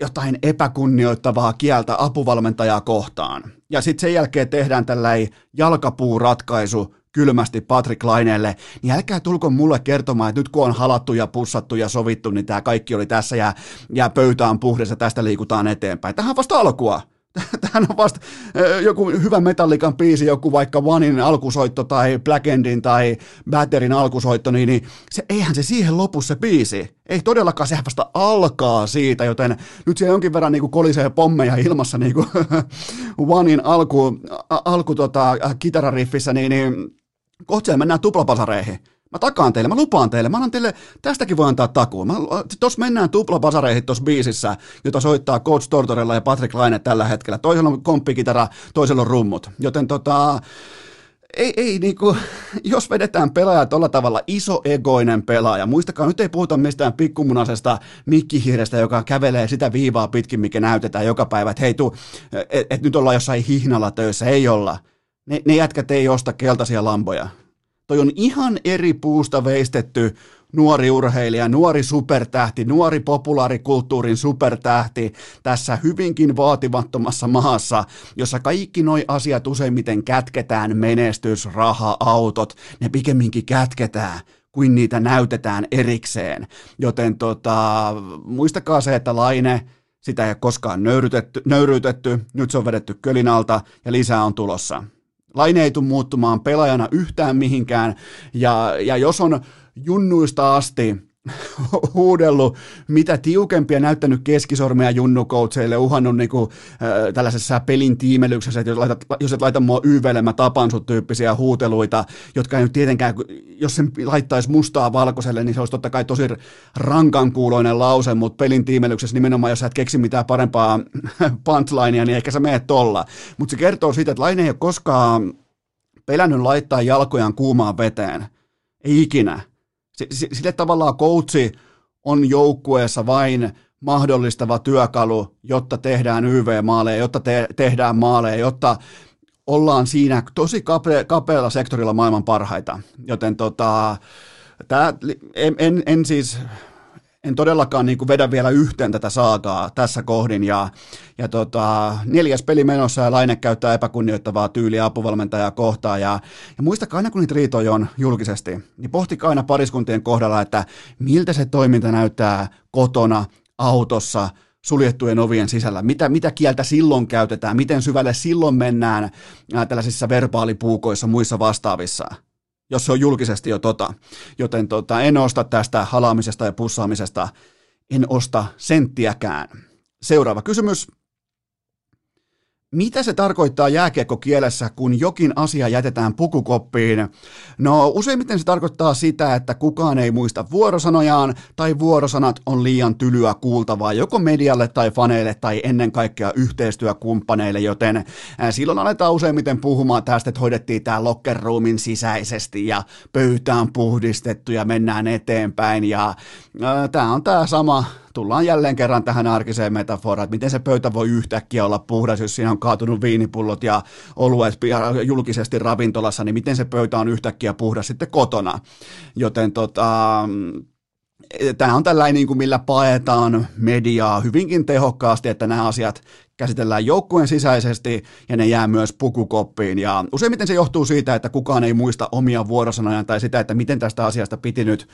jotain epäkunnioittavaa kieltä apuvalmentajaa kohtaan. Ja sitten sen jälkeen tehdään tällainen jalkapuuratkaisu kylmästi Patrick Laineelle, niin älkää tulko mulle kertomaan, että nyt kun on halattu ja pussattu ja sovittu, niin tämä kaikki oli tässä ja, ja pöytä on puhdas ja tästä liikutaan eteenpäin. Tähän on vasta alkua. [LAUGHS] Tähän on vasta joku hyvä metallikan biisi, joku vaikka Onein alkusoitto tai Black Endin tai Batterin alkusoitto, niin, niin se, eihän se siihen lopu se biisi. Ei todellakaan, sehän vasta alkaa siitä, joten nyt siellä jonkin verran niin kolisee pommeja ilmassa [LAUGHS] niin kuin Onein alku, alku tota, kitarariffissä, niin, niin kohta mennään tuplapasareihin. Mä takaan teille, mä lupaan teille, mä annan teille, tästäkin voi antaa takuun. Tuossa mennään tuplabasareihin tuossa biisissä, jota soittaa Coach Tortorella ja Patrick Laine tällä hetkellä. Toisella on komppikitara, toisella on rummut. Joten tota, ei, ei niinku, [LAUGHS] jos vedetään pelaaja tuolla tavalla isoegoinen pelaaja, muistakaa, nyt ei puhuta mistään pikkumunasesta mikkihiirestä, joka kävelee sitä viivaa pitkin, mikä näytetään joka päivä, että hei tuu, et, et nyt ollaan jossain hihnalla töissä, ei olla. Ne, ne jätkät ei osta keltaisia lamboja. Toi on ihan eri puusta veistetty nuori urheilija, nuori supertähti, nuori populaarikulttuurin supertähti tässä hyvinkin vaatimattomassa maassa, jossa kaikki noi asiat useimmiten kätketään, menestys, raha, autot, ne pikemminkin kätketään kuin niitä näytetään erikseen. Joten tota, muistakaa se, että Laine, sitä ei ole koskaan nöyryytetty, nöyryytetty, nyt se on vedetty kölin alta ja lisää on tulossa. Laine ei tule muuttumaan pelaajana yhtään mihinkään, ja, ja jos on junnuista asti [LAUGHS] huudellut, mitä tiukempia näyttänyt keskisormia junnukoutseille, uhannut niin kuin, äh, tällaisessa pelin tiimelyksessä, että jos, laitat, jos et laita mua YVlle, mä tapan sut tyyppisiä huuteluita, jotka ei nyt tietenkään, jos sen laittaisi mustaa valkoiselle, niin se olisi totta kai tosi rankan kuuloinen lause, mutta pelin tiimelyksessä nimenomaan, jos sä et keksi mitään parempaa [LAUGHS] punchlinea, niin ehkä sä meet tolla. Mutta se kertoo siitä, että Laine ei ole koskaan pelännyt laittaa jalkojaan kuumaan veteen. Ei ikinä Sille tavallaan coachi on joukkueessa vain mahdollistava työkalu, jotta tehdään YV-maaleja, jotta te- tehdään maaleja, jotta ollaan siinä tosi kape- kapealla sektorilla maailman parhaita. Joten tota, tää, en, en, en siis en todellakaan niin kuin vedä vielä yhteen tätä saakaa tässä kohdin. Ja, ja tota, neljäs peli menossa ja Laine käyttää epäkunnioittavaa tyyliä apuvalmentajaa kohtaan. Ja, ja muistakaa aina, kun niitä riitoja on julkisesti, niin pohtikaa aina pariskuntien kohdalla, että miltä se toiminta näyttää kotona, autossa, suljettujen ovien sisällä. Mitä, mitä kieltä silloin käytetään, miten syvälle silloin mennään ää, tällaisissa verbaalipuukoissa, muissa vastaavissa jos se on julkisesti jo tota. Joten tota, en osta tästä halaamisesta ja pussaamisesta, en osta senttiäkään. Seuraava kysymys. Mitä se tarkoittaa jääkiekkokielessä, kun jokin asia jätetään pukukoppiin? No useimmiten se tarkoittaa sitä, että kukaan ei muista vuorosanojaan tai vuorosanat on liian tylyä kuultavaa joko medialle tai faneille tai ennen kaikkea yhteistyökumppaneille, joten silloin aletaan useimmiten puhumaan tästä, että hoidettiin tämä locker roomin sisäisesti ja pöytä on puhdistettu ja mennään eteenpäin ja äh, tämä on tämä sama tullaan jälleen kerran tähän arkiseen metaforaan, että miten se pöytä voi yhtäkkiä olla puhdas, jos siinä on kaatunut viinipullot ja oluet julkisesti ravintolassa, niin miten se pöytä on yhtäkkiä puhdas sitten kotona. Joten tota, tämä on tällainen, niin kuin millä paetaan mediaa hyvinkin tehokkaasti, että nämä asiat käsitellään joukkueen sisäisesti ja ne jää myös pukukoppiin. Ja useimmiten se johtuu siitä, että kukaan ei muista omia vuorosanoja tai sitä, että miten tästä asiasta piti nyt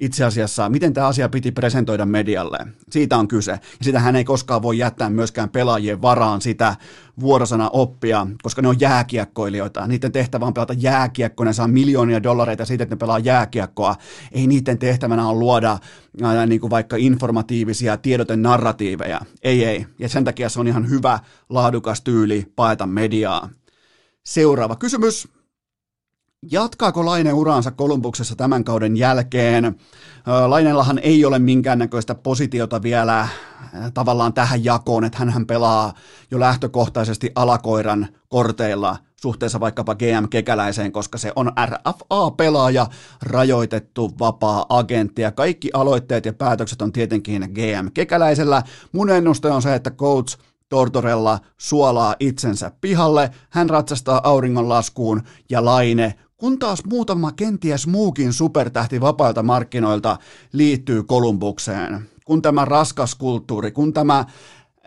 itse asiassa, miten tämä asia piti presentoida medialle. Siitä on kyse. Ja sitä hän ei koskaan voi jättää myöskään pelaajien varaan sitä vuorosana oppia, koska ne on jääkiekkoilijoita. Niiden tehtävä on pelata jääkiekkoa, ne saa miljoonia dollareita siitä, että ne pelaa jääkiekkoa. Ei niiden tehtävänä on luoda ää, niin kuin vaikka informatiivisia tiedoten narratiiveja. Ei, ei. Ja sen takia se on ihan hyvä, laadukas tyyli paeta mediaa. Seuraava kysymys. Jatkaako Laine uraansa Kolumbuksessa tämän kauden jälkeen? Lainellahan ei ole minkäännäköistä positiota vielä tavallaan tähän jakoon, että hän pelaa jo lähtökohtaisesti alakoiran korteilla suhteessa vaikkapa GM Kekäläiseen, koska se on RFA-pelaaja, rajoitettu vapaa agentti ja kaikki aloitteet ja päätökset on tietenkin GM Kekäläisellä. Mun ennuste on se, että coach Tortorella suolaa itsensä pihalle, hän ratsastaa auringonlaskuun ja Laine kun taas muutama kenties muukin supertähti vapailta markkinoilta liittyy Kolumbukseen, kun tämä raskas kulttuuri, kun tämä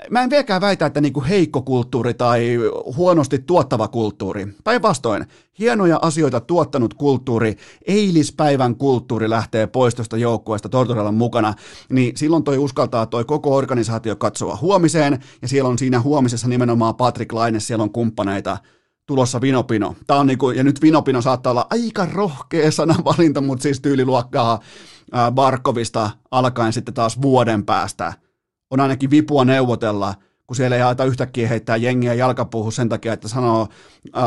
Mä en vieläkään väitä, että niinku heikko kulttuuri tai huonosti tuottava kulttuuri. Päinvastoin, hienoja asioita tuottanut kulttuuri, eilispäivän kulttuuri lähtee pois tuosta joukkueesta Tortorellan mukana, niin silloin toi uskaltaa toi koko organisaatio katsoa huomiseen, ja siellä on siinä huomisessa nimenomaan Patrick Laine, siellä on kumppaneita, tulossa Vinopino. Tää on niinku, ja nyt Vinopino saattaa olla aika rohkea sanavalinta, mutta siis tyyliluokkaa Barkovista alkaen sitten taas vuoden päästä. On ainakin vipua neuvotella, kun siellä ei aita yhtäkkiä heittää jengiä jalkapuuhun sen takia, että sanoo, äh,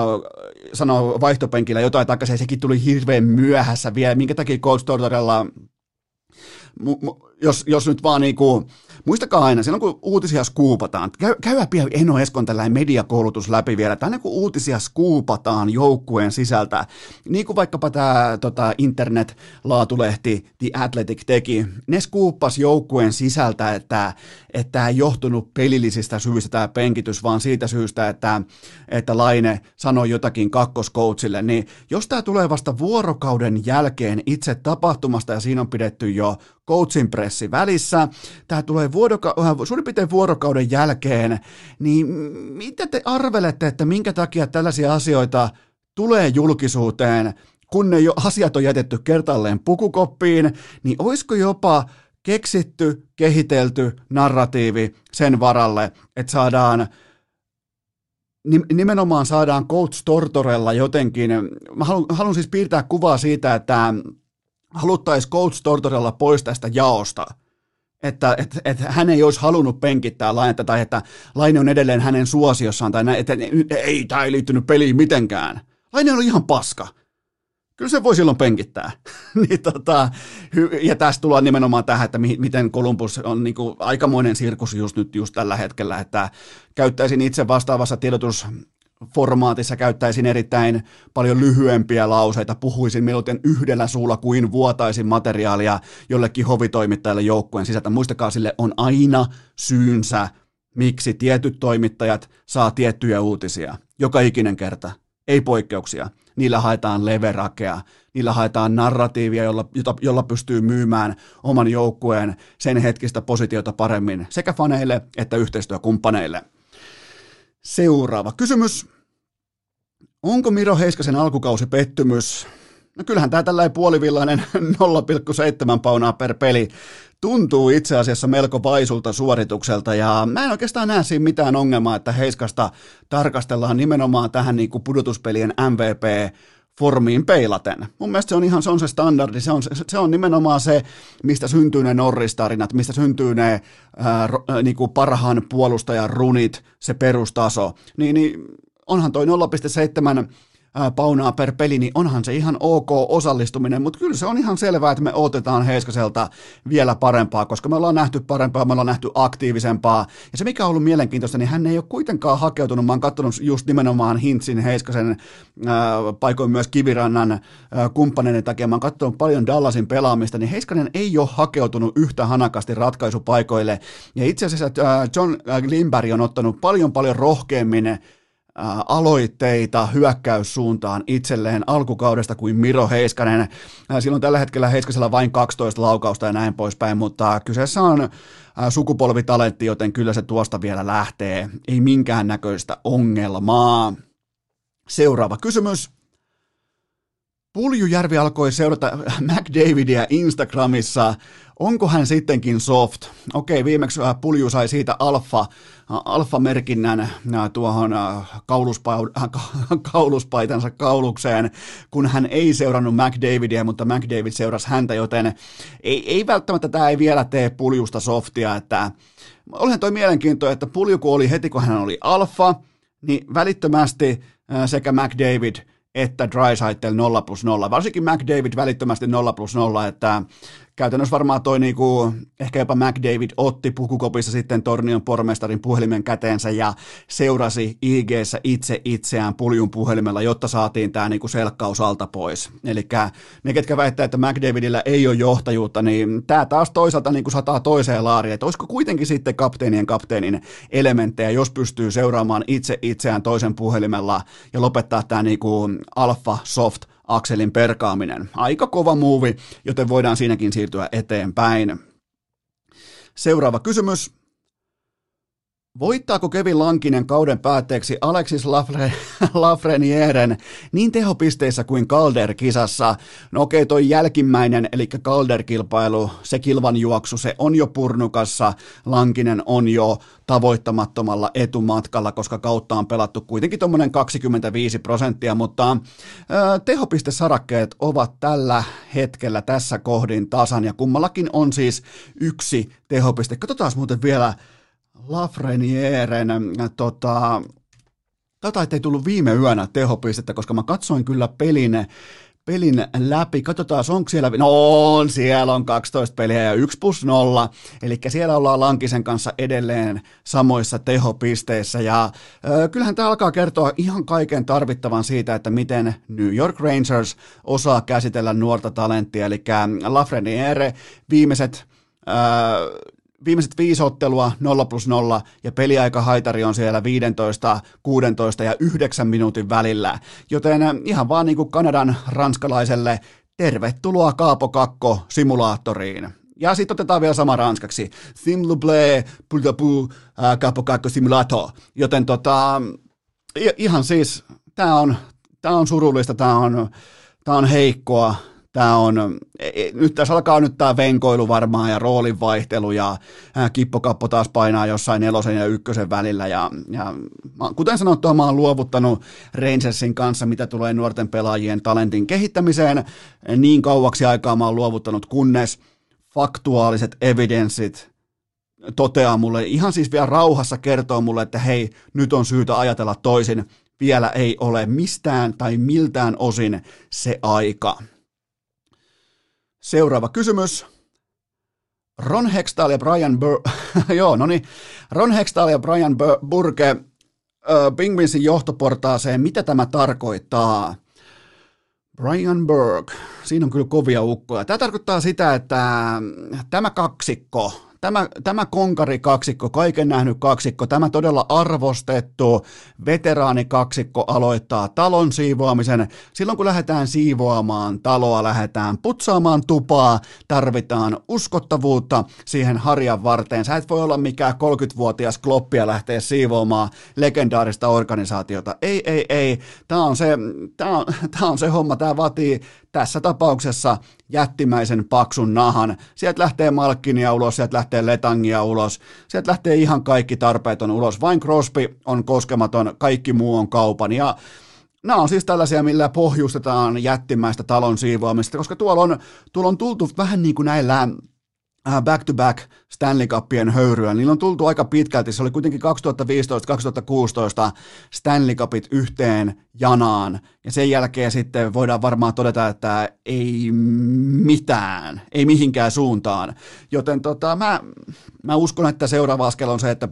sanoo vaihtopenkillä jotain takaisin, sekin tuli hirveän myöhässä vielä, minkä takia Coach Tortorella, jos, jos nyt vaan niinku, Muistakaa aina, silloin kun uutisia skuupataan, käy, käydä pian Eno Eskon tällainen mediakoulutus läpi vielä, että aina kun uutisia skuupataan joukkueen sisältä, niin kuin vaikkapa tämä tota, internet-laatulehti The Athletic teki, ne skuuppas joukkueen sisältä, että että ei johtunut pelillisistä syistä tämä penkitys, vaan siitä syystä, että, että Laine sanoi jotakin kakkoskoutsille, niin jos tämä tulee vasta vuorokauden jälkeen itse tapahtumasta ja siinä on pidetty jo coachin pressi välissä, tämä tulee vuoroka- äh, suurin piirtein vuorokauden jälkeen, niin mitä te arvelette, että minkä takia tällaisia asioita tulee julkisuuteen, kun ne jo asiat on jätetty kertalleen pukukoppiin, niin olisiko jopa keksitty, kehitelty narratiivi sen varalle, että saadaan nimenomaan saadaan Coach Tortorella jotenkin, mä haluan, haluan siis piirtää kuvaa siitä, että haluttaisiin Coach Tortorella pois tästä jaosta, että, että, että hän ei olisi halunnut penkittää lainetta tai että Laine on edelleen hänen suosiossaan tai näin, että ei, tämä ei liittynyt peliin mitenkään. Laine on ihan paska kyllä se voi silloin penkittää. [LAUGHS] niin tota, ja tästä tullaan nimenomaan tähän, että miten Columbus on niin kuin aikamoinen sirkus just nyt just tällä hetkellä, että käyttäisin itse vastaavassa tiedotus formaatissa käyttäisin erittäin paljon lyhyempiä lauseita, puhuisin mieluiten yhdellä suulla kuin vuotaisin materiaalia jollekin hovitoimittajalle joukkueen sisältä. Muistakaa, sille on aina syynsä, miksi tietyt toimittajat saa tiettyjä uutisia. Joka ikinen kerta, ei poikkeuksia niillä haetaan leverakea, niillä haetaan narratiivia, jolla, jota, jolla pystyy myymään oman joukkueen sen hetkistä positiota paremmin sekä faneille että yhteistyökumppaneille. Seuraava kysymys. Onko Miro Heiskasen alkukausi pettymys? No kyllähän tämä tällainen puolivillainen [LAUGHS] 0,7 paunaa per peli tuntuu itse asiassa melko paisulta suoritukselta ja mä en oikeastaan näe siinä mitään ongelmaa, että Heiskasta tarkastellaan nimenomaan tähän niin kuin pudotuspelien MVP formiin peilaten. Mun mielestä se on ihan se, on se standardi, se on, se on nimenomaan se, mistä syntyy ne norristarinat, mistä syntyy ne ää, niin kuin parhaan puolustajan runit, se perustaso. Niin, niin onhan toi 0,7 paunaa per peli, niin onhan se ihan ok osallistuminen, mutta kyllä se on ihan selvää, että me otetaan Heiskaselta vielä parempaa, koska me ollaan nähty parempaa, me ollaan nähty aktiivisempaa. Ja se mikä on ollut mielenkiintoista, niin hän ei ole kuitenkaan hakeutunut, mä oon katsonut just nimenomaan Hintsin, Heiskasen, ää, paikoin myös Kivirannan ää, kumppaneiden takia, mä oon katsonut paljon Dallasin pelaamista, niin Heiskanen ei ole hakeutunut yhtä hanakasti ratkaisupaikoille. Ja itse asiassa ää, John Lindberg on ottanut paljon paljon rohkeammin aloitteita hyökkäyssuuntaan itselleen alkukaudesta kuin Miro Heiskanen. Silloin tällä hetkellä Heiskasella vain 12 laukausta ja näin poispäin, mutta kyseessä on sukupolvitalentti, joten kyllä se tuosta vielä lähtee. Ei minkään näköistä ongelmaa. Seuraava kysymys. Puljujärvi alkoi seurata [LAUGHS] McDavidia Instagramissa. Onko hän sittenkin soft? Okei, viimeksi äh, Pulju sai siitä alfa, äh, alfa-merkinnän äh, tuohon [LAUGHS] kauluspaitansa kaulukseen, kun hän ei seurannut McDavidia, mutta McDavid seurasi häntä, joten ei, ei välttämättä tämä ei vielä tee Puljusta softia, että olihan toi mielenkiintoinen, että Pulju kun oli heti kun hän oli alfa, niin välittömästi sekä McDavid – että Drysaitel 0 plus 0, varsinkin McDavid välittömästi 0 plus 0, että käytännössä varmaan toi niinku, ehkä jopa McDavid otti pukukopissa sitten Tornion pormestarin puhelimen käteensä ja seurasi ig itse itseään puljun puhelimella, jotta saatiin tämä niinku selkkaus alta pois. Eli ne, ketkä väittää, että McDavidillä ei ole johtajuutta, niin tämä taas toisaalta niinku sataa toiseen laariin, että olisiko kuitenkin sitten kapteenien kapteenin elementtejä, jos pystyy seuraamaan itse itseään toisen puhelimella ja lopettaa tämä niinku alfa soft akselin perkaaminen. Aika kova muuvi, joten voidaan siinäkin siirtyä eteenpäin. Seuraava kysymys. Voittaako Kevin Lankinen kauden päätteeksi Alexis Lafre, [LAUGHS] Lafrenieren niin tehopisteissä kuin Calder-kisassa? No okei, toi jälkimmäinen, eli Calder-kilpailu, se kilvan juoksu, se on jo purnukassa. Lankinen on jo tavoittamattomalla etumatkalla, koska kautta on pelattu kuitenkin tuommoinen 25 prosenttia, mutta äh, tehopistesarakkeet ovat tällä hetkellä tässä kohdin tasan, ja kummallakin on siis yksi tehopiste. Katsotaan muuten vielä Lafrenieren, tota, tota ettei tullut viime yönä tehopistettä, koska mä katsoin kyllä pelin, pelin läpi. Katsotaan, onko siellä, no on, siellä on 12 peliä ja 1 plus 0, eli siellä ollaan Lankisen kanssa edelleen samoissa tehopisteissä, ja ö, kyllähän tämä alkaa kertoa ihan kaiken tarvittavan siitä, että miten New York Rangers osaa käsitellä nuorta talenttia, eli Lafreniere viimeiset viimeiset viisi ottelua 0 plus 0 ja peliaika haitari on siellä 15, 16 ja 9 minuutin välillä. Joten äh, ihan vaan niin kuin Kanadan ranskalaiselle tervetuloa Kaapo Kakko simulaattoriin. Ja sitten otetaan vielä sama ranskaksi. Sim le blé, pour de äh, Kaapo Kakko simulator. Joten tota, ihan siis, tämä on, tää on surullista, tämä on, tää on heikkoa, Tämä on, e, e, nyt tässä alkaa nyt tämä venkoilu varmaan ja roolinvaihtelu ja kippokappo taas painaa jossain nelosen ja ykkösen välillä ja, ja kuten sanottua, mä oon luovuttanut Rangersin kanssa, mitä tulee nuorten pelaajien talentin kehittämiseen. Niin kauaksi aikaa mä oon luovuttanut, kunnes faktuaaliset evidenssit toteaa mulle, ihan siis vielä rauhassa kertoo mulle, että hei, nyt on syytä ajatella toisin, vielä ei ole mistään tai miltään osin se aika. Seuraava kysymys. Ron Hextall ja Brian Bur- [LAUGHS] Joo, no niin. Ron Hextall ja Brian Bur- Burke Penguinsin johtoportaaseen. Mitä tämä tarkoittaa? Brian Burke. Siinä on kyllä kovia ukkoja. Tämä tarkoittaa sitä, että tämä kaksikko, tämä, tämä konkari kaksikko, kaiken nähnyt kaksikko, tämä todella arvostettu veteraanikaksikko aloittaa talon siivoamisen. Silloin kun lähdetään siivoamaan taloa, lähdetään putsaamaan tupaa, tarvitaan uskottavuutta siihen harjan varteen. Sä et voi olla mikään 30-vuotias kloppia lähteä siivoamaan legendaarista organisaatiota. Ei, ei, ei. Tämä on se, tämä on, on se homma. Tämä vaatii tässä tapauksessa jättimäisen paksun nahan. Sieltä lähtee Malkkinia ulos, sieltä lähtee Letangia ulos, sieltä lähtee ihan kaikki tarpeeton ulos. Vain Crosby on koskematon, kaikki muu on kaupan. Ja Nämä on siis tällaisia, millä pohjustetaan jättimäistä talon siivoamista, koska tuolla on, tuolla on tultu vähän niin kuin näillä back-to-back Stanley Cupien höyryä. Niillä on tultu aika pitkälti. Se oli kuitenkin 2015-2016 Stanley Cupit yhteen janaan. Ja sen jälkeen sitten voidaan varmaan todeta, että ei mitään, ei mihinkään suuntaan. Joten tota, mä, mä uskon, että seuraava askel on se, että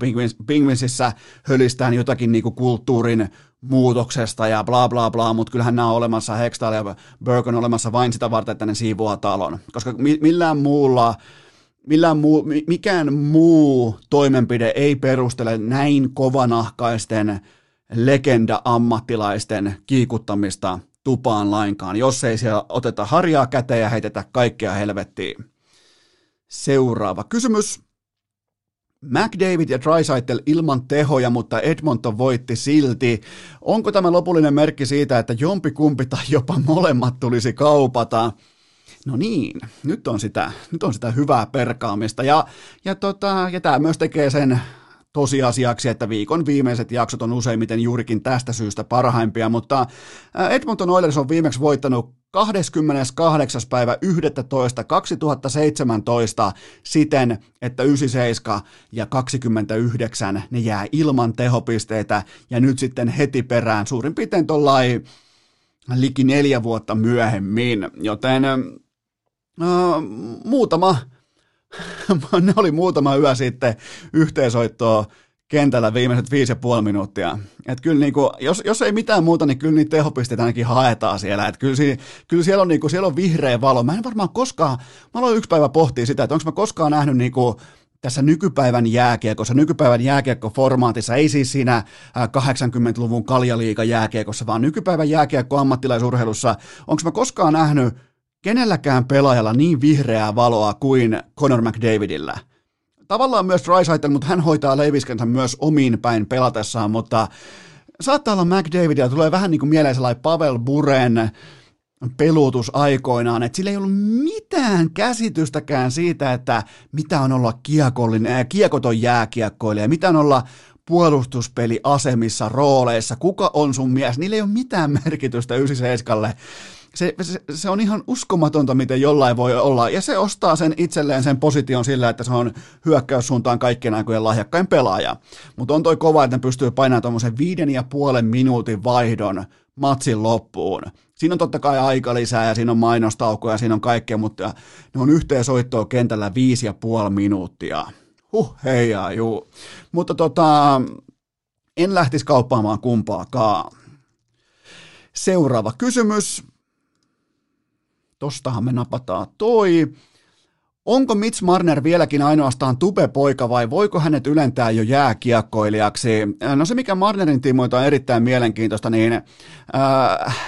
Penguinsissä hölistään jotakin niinku kulttuurin muutoksesta ja bla bla bla, mutta kyllähän nämä on olemassa, Hextall ja Burke on olemassa vain sitä varten, että ne siivoaa talon. Koska millään muulla millään muu, mikään muu toimenpide ei perustele näin kovanahkaisten legenda-ammattilaisten kiikuttamista tupaan lainkaan, jos ei siellä oteta harjaa käteen ja heitetä kaikkea helvettiin. Seuraava kysymys. McDavid ja Drysaitel ilman tehoja, mutta Edmonton voitti silti. Onko tämä lopullinen merkki siitä, että jompi kumpi tai jopa molemmat tulisi kaupata? No niin, nyt on sitä, nyt on sitä hyvää perkaamista ja, ja, tota, ja tämä myös tekee sen tosiasiaksi, että viikon viimeiset jaksot on useimmiten juurikin tästä syystä parhaimpia, mutta Edmonton Oilers on viimeksi voittanut 28. päivä 11. 2017 siten, että 97 ja 29 ne jää ilman tehopisteitä ja nyt sitten heti perään suurin piirtein tuollain liki neljä vuotta myöhemmin, joten Muutama, [LAUGHS] ne oli muutama yö sitten yhteensoittoa kentällä viimeiset viisi ja puoli minuuttia. Et kyllä niinku, jos, jos ei mitään muuta, niin kyllä niitä tehopisteitä ainakin haetaan siellä. Et kyllä, si, kyllä siellä, on niinku, siellä on vihreä valo. Mä en varmaan koskaan, mä aloin yksi päivä pohtia sitä, että onko mä koskaan nähnyt niinku, tässä nykypäivän jääkiekossa, nykypäivän jääkiekko-formaatissa, ei siis siinä 80-luvun kaljaliiga jääkiekossa, vaan nykypäivän jääkiekko ammattilaisurheilussa, onko mä koskaan nähnyt kenelläkään pelaajalla niin vihreää valoa kuin Conor McDavidillä. Tavallaan myös Drysaitel, mutta hän hoitaa leiviskensä myös omiin päin pelatessaan, mutta saattaa olla McDavid ja tulee vähän niin kuin mieleen sellainen Pavel Buren pelutus aikoinaan, että sillä ei ollut mitään käsitystäkään siitä, että mitä on olla kiekollinen, äh, kiekoton jääkiekkoilija, mitä on olla puolustuspeliasemissa, rooleissa, kuka on sun mies, niillä ei ole mitään merkitystä 97 se, se, se on ihan uskomatonta, miten jollain voi olla, ja se ostaa sen itselleen sen position sillä, että se on hyökkäyssuuntaan kaikkien aikojen lahjakkain pelaaja. Mutta on toi kova, että ne pystyy painamaan tuommoisen viiden ja puolen minuutin vaihdon matsin loppuun. Siinä on totta kai aika lisää ja siinä on mainostaukoja ja siinä on kaikkea, mutta ne on yhteensoittoa kentällä viisi ja puoli minuuttia. Huh, heijaa, juu. Mutta tota, en lähtisi kauppaamaan kumpaakaan. Seuraava kysymys. Tostahan me napataan toi. Onko Mitch Marner vieläkin ainoastaan tubepoika vai voiko hänet ylentää jo jääkiekkoilijaksi? No se, mikä Marnerin tiimoilta on erittäin mielenkiintoista, niin äh,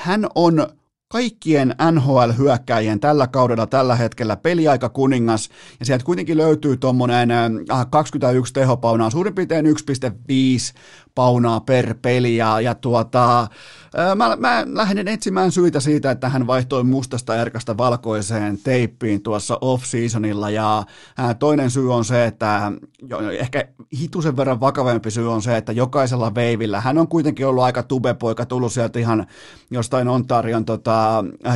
hän on kaikkien NHL-hyökkäjien tällä kaudella tällä hetkellä peliaika kuningas, ja sieltä kuitenkin löytyy tuommoinen 21 äh, tehopaunaa, suurin piirtein 1,5 paunaa per peli, ja, ja tuota, Mä, mä lähdin etsimään syitä siitä, että hän vaihtoi mustasta erkasta valkoiseen teippiin tuossa off-seasonilla. Ja toinen syy on se, että ehkä hitusen verran vakavempi syy on se, että jokaisella veivillä. Hän on kuitenkin ollut aika tubepoika, tullut sieltä ihan jostain Ontarion tota,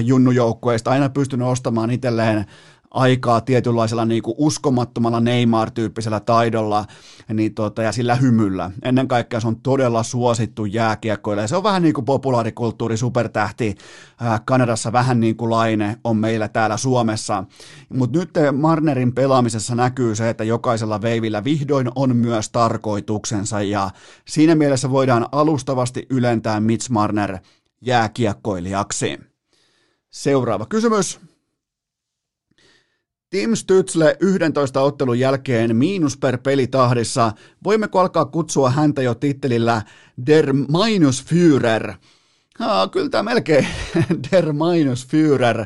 junnujoukkueista, aina pystynyt ostamaan itselleen aikaa tietynlaisella niin kuin uskomattomalla Neymar-tyyppisellä taidolla niin tota, ja sillä hymyllä. Ennen kaikkea se on todella suosittu jääkiekkoille. Se on vähän niin kuin populaarikulttuuri, supertähti ää, Kanadassa, vähän niin kuin Laine on meillä täällä Suomessa. Mutta nyt Marnerin pelaamisessa näkyy se, että jokaisella veivillä vihdoin on myös tarkoituksensa ja siinä mielessä voidaan alustavasti ylentää Mitch Marner jääkiekkoilijaksi. Seuraava kysymys. Tim Stützle 11 ottelun jälkeen miinus per pelitahdissa. Voimmeko alkaa kutsua häntä jo tittelillä Der Minus Führer? Ah, kyllä tämä melkein [LAUGHS] Der Minus Führer.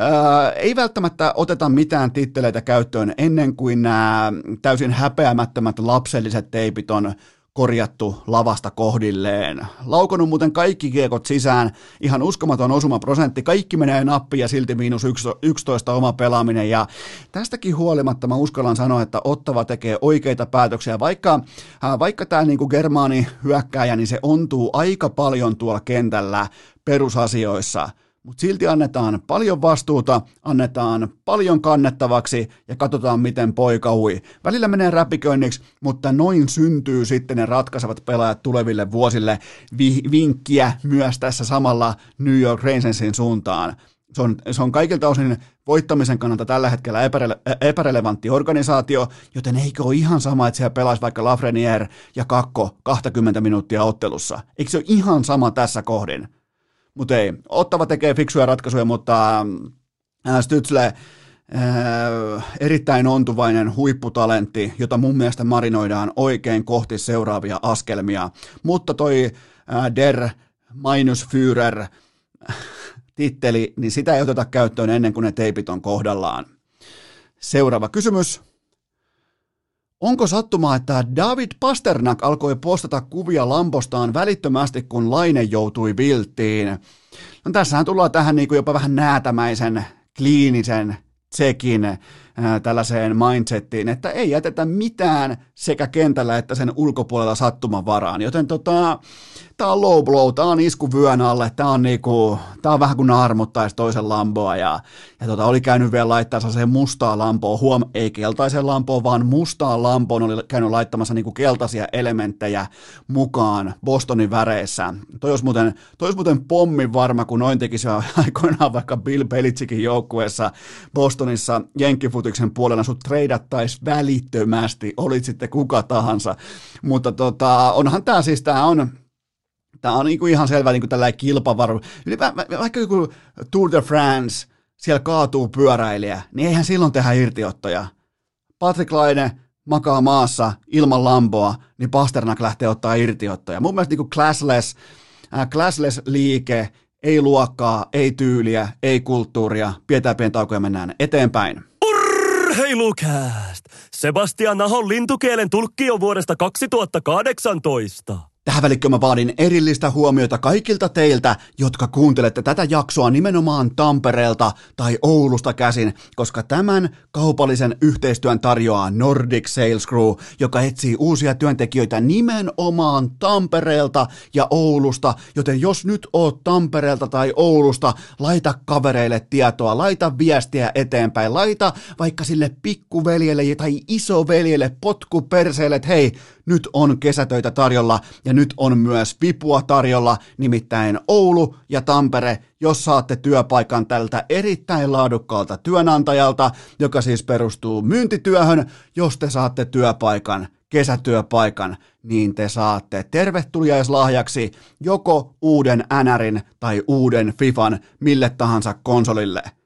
Äh, ei välttämättä oteta mitään titteleitä käyttöön ennen kuin nämä täysin häpeämättömät lapselliset teipit on korjattu lavasta kohdilleen. Laukonut muuten kaikki kiekot sisään, ihan uskomaton osuma prosentti, kaikki menee nappi ja silti miinus 11 oma pelaaminen. Ja tästäkin huolimatta mä uskallan sanoa, että Ottava tekee oikeita päätöksiä, vaikka, äh, vaikka tämä niinku germaani hyökkääjä, niin se ontuu aika paljon tuolla kentällä perusasioissa – mutta silti annetaan paljon vastuuta, annetaan paljon kannettavaksi ja katsotaan, miten poika ui. Välillä menee räpiköinniksi, mutta noin syntyy sitten ne ratkaisevat pelaajat tuleville vuosille. Vi- vinkkiä myös tässä samalla New York Rangersin suuntaan. Se on, se on kaikilta osin voittamisen kannalta tällä hetkellä epärele- epärelevantti organisaatio, joten eikö ole ihan sama, että siellä pelaisi vaikka Lafreniere ja Kakko 20 minuuttia ottelussa? Eikö se ole ihan sama tässä kohdin? Mutta ei, Ottava tekee fiksuja ratkaisuja, mutta äh, Stützle äh, erittäin ontuvainen huipputalentti, jota mun mielestä marinoidaan oikein kohti seuraavia askelmia. Mutta toi äh, Der Minus Führer [LAUGHS] titteli, niin sitä ei oteta käyttöön ennen kuin ne teipit on kohdallaan. Seuraava kysymys. Onko sattumaa, että David Pasternak alkoi postata kuvia lampostaan välittömästi, kun Laine joutui vilttiin? No tässähän tullaan tähän niin kuin jopa vähän näätämäisen, kliinisen tsekin äh, tällaiseen mindsettiin, että ei jätetä mitään sekä kentällä että sen ulkopuolella sattuman varaan. Joten tota, tää on low blow, tää on isku vyön alle, tää on, niinku, tää on vähän kuin naarmuttaisi toisen lampoa ja, ja tota, oli käynyt vielä laittaa se mustaa lampoa, huom, ei keltaisen lampoa, vaan mustaa lampoon oli käynyt laittamassa niinku keltaisia elementtejä mukaan Bostonin väreissä. Toi olisi muuten, toi olisi muuten pommin varma, kun noin tekisi [LAUGHS] aikoinaan vaikka Bill Belichickin joukkueessa Bostonissa Jenkkifutiksen puolella sut treidattaisi välittömästi, olit sitten kuka tahansa. Mutta tota, onhan tämä siis, tämä on, Tämä on niin kuin ihan selvä niin kuin tällainen kilpavaru. Vaikka joku Tour de France, siellä kaatuu pyöräilijä, niin eihän silloin tehdä irtiottoja. Patrick Laine makaa maassa ilman lampoa, niin Pasternak lähtee ottaa irtiottoja. Mun mielestä niin kuin classless, äh, classless liike, ei luokkaa, ei tyyliä, ei kulttuuria, pidetään pieni tauko ja mennään eteenpäin. Urheilukääst! Sebastian Nahon lintukielen tulkki on vuodesta 2018. Tähän välikköön mä vaadin erillistä huomiota kaikilta teiltä, jotka kuuntelette tätä jaksoa nimenomaan Tampereelta tai Oulusta käsin, koska tämän kaupallisen yhteistyön tarjoaa Nordic Sales Crew, joka etsii uusia työntekijöitä nimenomaan Tampereelta ja Oulusta, joten jos nyt oot Tampereelta tai Oulusta, laita kavereille tietoa, laita viestiä eteenpäin, laita vaikka sille pikkuveljelle tai isoveljelle potku perseelle, että hei, nyt on kesätöitä tarjolla ja nyt on myös vipua tarjolla, nimittäin Oulu ja Tampere, jos saatte työpaikan tältä erittäin laadukkaalta työnantajalta, joka siis perustuu myyntityöhön, jos te saatte työpaikan kesätyöpaikan, niin te saatte tervetulijaislahjaksi joko uuden NRin tai uuden FIFan mille tahansa konsolille –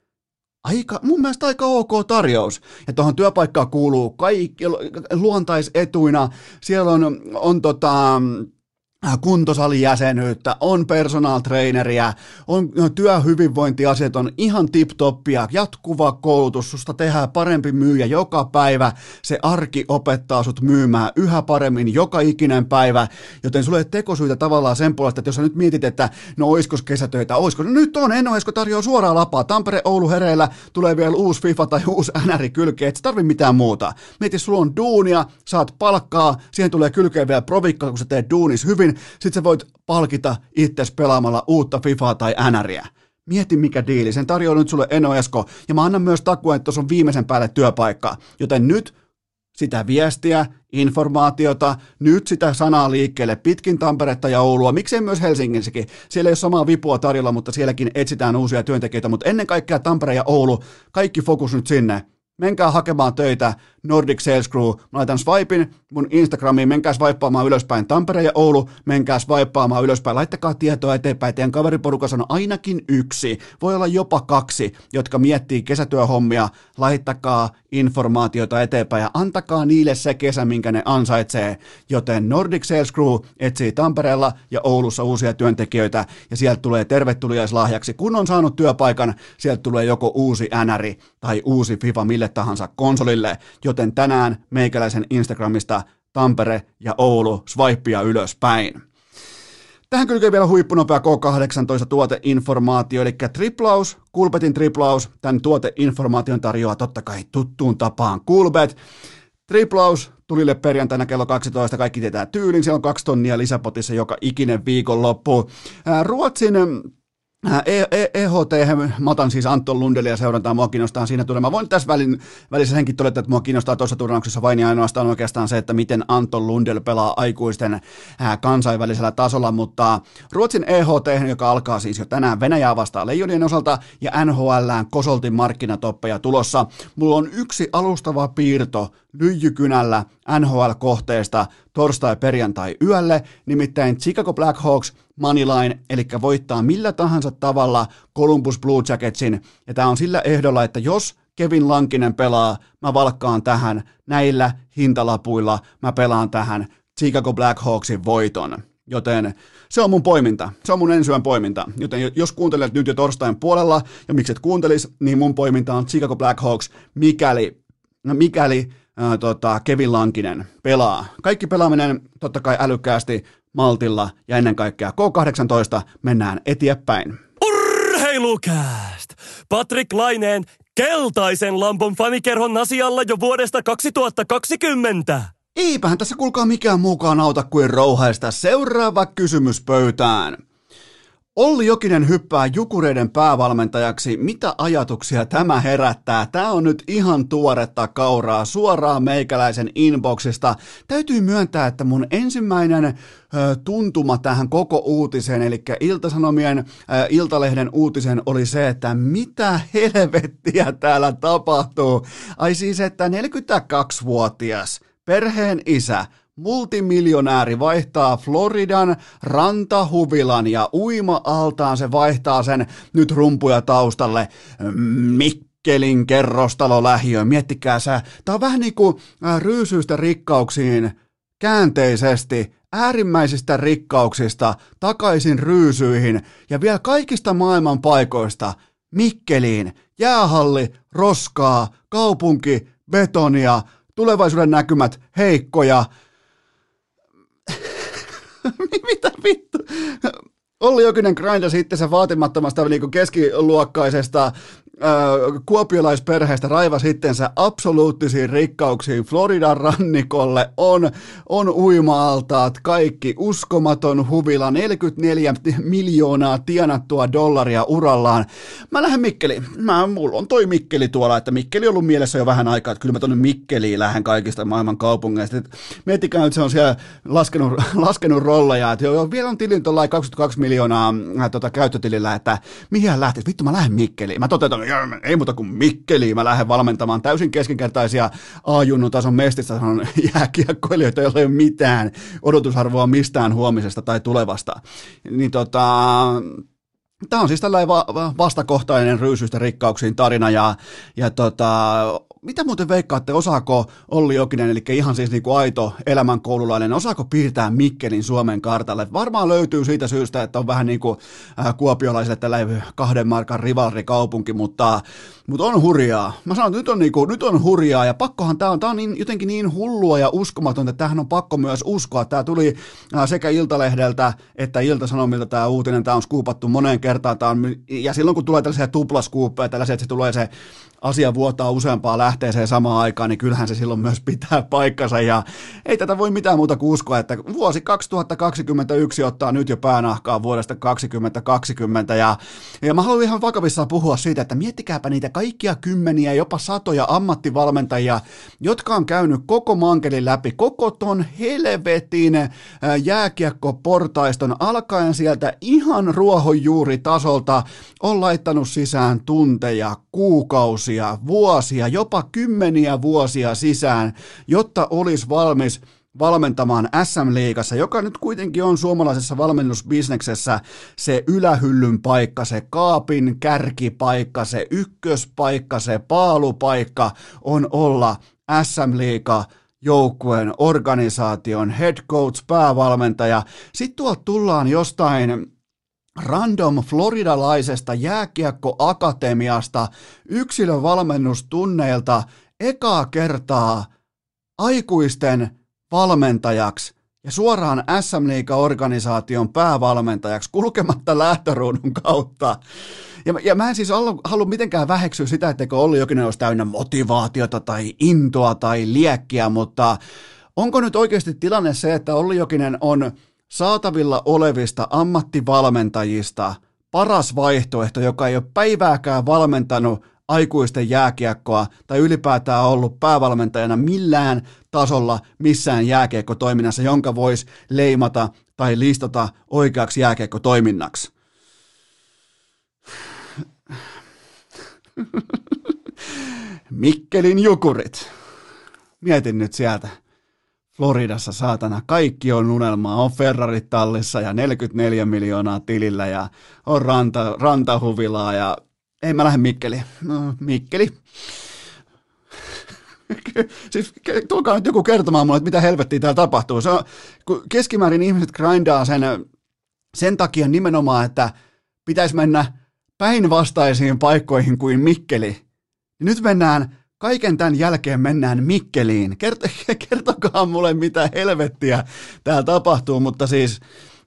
aika, mun mielestä aika ok tarjous. Ja tuohon työpaikkaan kuuluu kaikki luontaisetuina. Siellä on, on tota, kuntosalijäsenyyttä, on personal traineria, on työhyvinvointiasiat on ihan tip-toppia, jatkuva koulutus, susta tehdään parempi myyjä joka päivä, se arki opettaa sut myymään yhä paremmin joka ikinen päivä, joten sulle ei tekosyitä tavallaan sen puolesta, että jos sä nyt mietit, että no oiskos kesätöitä, oisko, no nyt on, en Esko tarjoaa suoraa lapaa, Tampere, Oulu, hereillä, tulee vielä uusi FIFA tai uusi NR kylkeä, et sä tarvi mitään muuta. Mieti, sulla on duunia, saat palkkaa, siihen tulee kylkeen vielä provikka, kun sä teet duunis hyvin, sit sä voit palkita itses pelaamalla uutta FIFAa tai NRiä. Mieti mikä diili, sen tarjoaa nyt sulle Eno Esko, ja mä annan myös takuen, että tuossa on viimeisen päälle työpaikka. Joten nyt sitä viestiä, informaatiota, nyt sitä sanaa liikkeelle pitkin Tamperetta ja Oulua, miksei myös Helsingissäkin. Siellä ei ole samaa vipua tarjolla, mutta sielläkin etsitään uusia työntekijöitä, mutta ennen kaikkea Tampere ja Oulu, kaikki fokus nyt sinne. Menkää hakemaan töitä Nordic Sales Crew. Mä laitan swipin mun Instagramiin, menkää swipaamaan ylöspäin Tampere ja Oulu, menkää swipaamaan ylöspäin, laittakaa tietoa eteenpäin. Teidän kaveriporukassa on ainakin yksi, voi olla jopa kaksi, jotka miettii kesätyöhommia. Laittakaa informaatiota eteenpäin ja antakaa niille se kesä, minkä ne ansaitsee. Joten Nordic Sales Crew etsii Tampereella ja Oulussa uusia työntekijöitä ja sieltä tulee tervetuliaislahjaksi. Kun on saanut työpaikan, sieltä tulee joko uusi NRI tai uusi FIFA mille tahansa konsolille. Joten tänään meikäläisen Instagramista Tampere ja Oulu swipea ylöspäin. Tähän kylkee vielä huippunopea K18 tuoteinformaatio, eli triplaus, Kulpetin triplaus, tämän tuoteinformaation tarjoaa totta kai tuttuun tapaan Kulbet. Triplaus tulille perjantaina kello 12, kaikki tietää tyylin, siellä on kaksi tonnia lisäpotissa joka ikinen viikonloppu. Ruotsin EHT, e mä otan siis Anton Lundelia seurantaa, mua kiinnostaa siinä tulee. Mä voin tässä välin, välissä senkin todeta, että mua kiinnostaa tuossa turnauksessa vain ja ainoastaan oikeastaan se, että miten Anton Lundel pelaa aikuisten ää, kansainvälisellä tasolla, mutta Ruotsin EHT, joka alkaa siis jo tänään Venäjää vastaan Leijonien osalta ja NHLään Kosoltin markkinatoppeja tulossa. Mulla on yksi alustava piirto lyijykynällä NHL-kohteesta torstai-perjantai yölle, nimittäin Chicago Blackhawks Moneyline, eli voittaa millä tahansa tavalla Columbus Blue Jacketsin, ja tämä on sillä ehdolla, että jos Kevin Lankinen pelaa, mä valkkaan tähän näillä hintalapuilla, mä pelaan tähän Chicago Blackhawksin voiton. Joten se on mun poiminta. Se on mun ensyön poiminta. Joten jos kuuntelet nyt jo torstain puolella, ja mikset kuuntelis, niin mun poiminta on Chicago Blackhawks, mikäli, no mikäli ää, tota, Kevin Lankinen pelaa. Kaikki pelaaminen totta kai älykkäästi, maltilla ja ennen kaikkea K18 mennään eteenpäin. Urheilukääst! Patrick Laineen keltaisen lampon fanikerhon asialla jo vuodesta 2020. Eipähän tässä kuulkaa mikään muukaan auta kuin rouhaista seuraava kysymys pöytään. Olli Jokinen hyppää Jukureiden päävalmentajaksi. Mitä ajatuksia tämä herättää? Tämä on nyt ihan tuoretta kauraa suoraan meikäläisen inboxista. Täytyy myöntää, että mun ensimmäinen ö, tuntuma tähän koko uutiseen, eli Iltasanomien ö, Iltalehden uutisen oli se, että mitä helvettiä täällä tapahtuu. Ai siis, että 42-vuotias perheen isä multimiljonääri vaihtaa Floridan rantahuvilan ja uima-altaan. Se vaihtaa sen nyt rumpuja taustalle. Mikkelin kerrostalo lähiö. Miettikää sä, tää on vähän niin kuin ryysyistä rikkauksiin käänteisesti äärimmäisistä rikkauksista takaisin ryysyihin. Ja vielä kaikista maailman paikoista Mikkeliin, jäähalli, roskaa, kaupunki, betonia, tulevaisuuden näkymät heikkoja, [LAUGHS] Mitä vittu? Olli Jokinen grindasi itsensä vaatimattomasta niin keskiluokkaisesta kuopiolaisperheestä raiva sittensä absoluuttisiin rikkauksiin Floridan rannikolle, on, on uima-altaat, kaikki, uskomaton huvila, 44 miljoonaa tienattua dollaria urallaan. Mä lähden Mikkeliin, mä, mulla on toi Mikkeli tuolla, että Mikkeli on ollut mielessä jo vähän aikaa, että kyllä mä tonne Mikkeliin lähden kaikista maailman kaupungeista. Miettikää nyt, se on siellä laskenut, [LAUGHS] laskenut rolleja, että jo, jo, vielä on tilin tuolla 22 miljoonaa äh, tota, käyttötilillä, että mihin lähtee, vittu mä lähden Mikkeliin. Mä toteutan ei muuta kuin Mikkeliin. Mä lähden valmentamaan täysin keskinkertaisia A-junnun tason mestistä sanon [LAUGHS] jääkiekkoilijoita, joilla ei ole mitään odotusarvoa mistään huomisesta tai tulevasta. Niin tota, Tämä on siis tällainen va- vastakohtainen ryysyistä rikkauksiin tarina ja, ja tota, mitä muuten veikkaatte, osaako Olli Jokinen, eli ihan siis niin kuin aito elämänkoululainen, osaako piirtää Mikkelin Suomen kartalle? Varmaan löytyy siitä syystä, että on vähän niin kuin äh, kuopiolaisille tällainen kahden markan rivalrikaupunki, mutta, mutta on hurjaa. Mä sanon, että nyt on, niin kuin, nyt on hurjaa ja pakkohan tämä on, tämä on niin, jotenkin niin hullua ja uskomatonta, että tähän on pakko myös uskoa. Tämä tuli äh, sekä Iltalehdeltä että Iltasanomilta tämä uutinen, tämä on skuupattu moneen kertaan, tämä on, ja silloin kun tulee tällaisia tuplaskuuppeja, tällaisia, että se tulee se asia vuotaa useampaa lähteeseen samaan aikaan, niin kyllähän se silloin myös pitää paikkansa. Ja ei tätä voi mitään muuta kuin uskoa, että vuosi 2021 ottaa nyt jo päänahkaa vuodesta 2020 ja, ja mä haluan ihan vakavissaan puhua siitä, että miettikääpä niitä kaikkia kymmeniä, jopa satoja ammattivalmentajia, jotka on käynyt koko mankelin läpi, koko ton helvetin jääkiekkoportaiston alkaen sieltä ihan ruohonjuuritasolta on laittanut sisään tunteja, kuukausia, vuosia, jopa kymmeniä vuosia sisään, jotta olisi valmis valmentamaan SM-liigassa, joka nyt kuitenkin on suomalaisessa valmennusbisneksessä se ylähyllyn paikka, se kaapin kärkipaikka, se ykköspaikka, se paalupaikka on olla SM-liiga joukkueen, organisaation, head coach, päävalmentaja. Sitten tuolta tullaan jostain random floridalaisesta jääkiekkoakatemiasta yksilövalmennustunneilta ekaa kertaa aikuisten valmentajaksi ja suoraan SM Liiga-organisaation päävalmentajaksi kulkematta lähtöruudun kautta. Ja, ja mä en siis halua, mitenkään väheksyä sitä, etteikö Olli Jokinen olisi täynnä motivaatiota tai intoa tai liekkiä, mutta onko nyt oikeasti tilanne se, että Olli Jokinen on saatavilla olevista ammattivalmentajista paras vaihtoehto, joka ei ole päivääkään valmentanut aikuisten jääkiekkoa tai ylipäätään ollut päävalmentajana millään tasolla missään jääkiekkotoiminnassa, jonka voisi leimata tai listata oikeaksi jääkiekkotoiminnaksi. [LAUGHS] Mikkelin jukurit. Mietin nyt sieltä. Floridassa saatana, kaikki on unelmaa, on Ferrarit tallissa ja 44 miljoonaa tilillä ja on ranta, rantahuvilaa ja ei mä lähde Mikkeliin. No, Mikkeli. [LAUGHS] siis tulkaa nyt joku kertomaan mulle, että mitä helvettiä täällä tapahtuu. Se on, kun keskimäärin ihmiset grindaa sen, sen takia nimenomaan, että pitäisi mennä päinvastaisiin paikkoihin kuin Mikkeli. Nyt mennään, kaiken tämän jälkeen mennään Mikkeliin. Kert- [LAUGHS] kertokaa mulle, mitä helvettiä täällä tapahtuu, mutta siis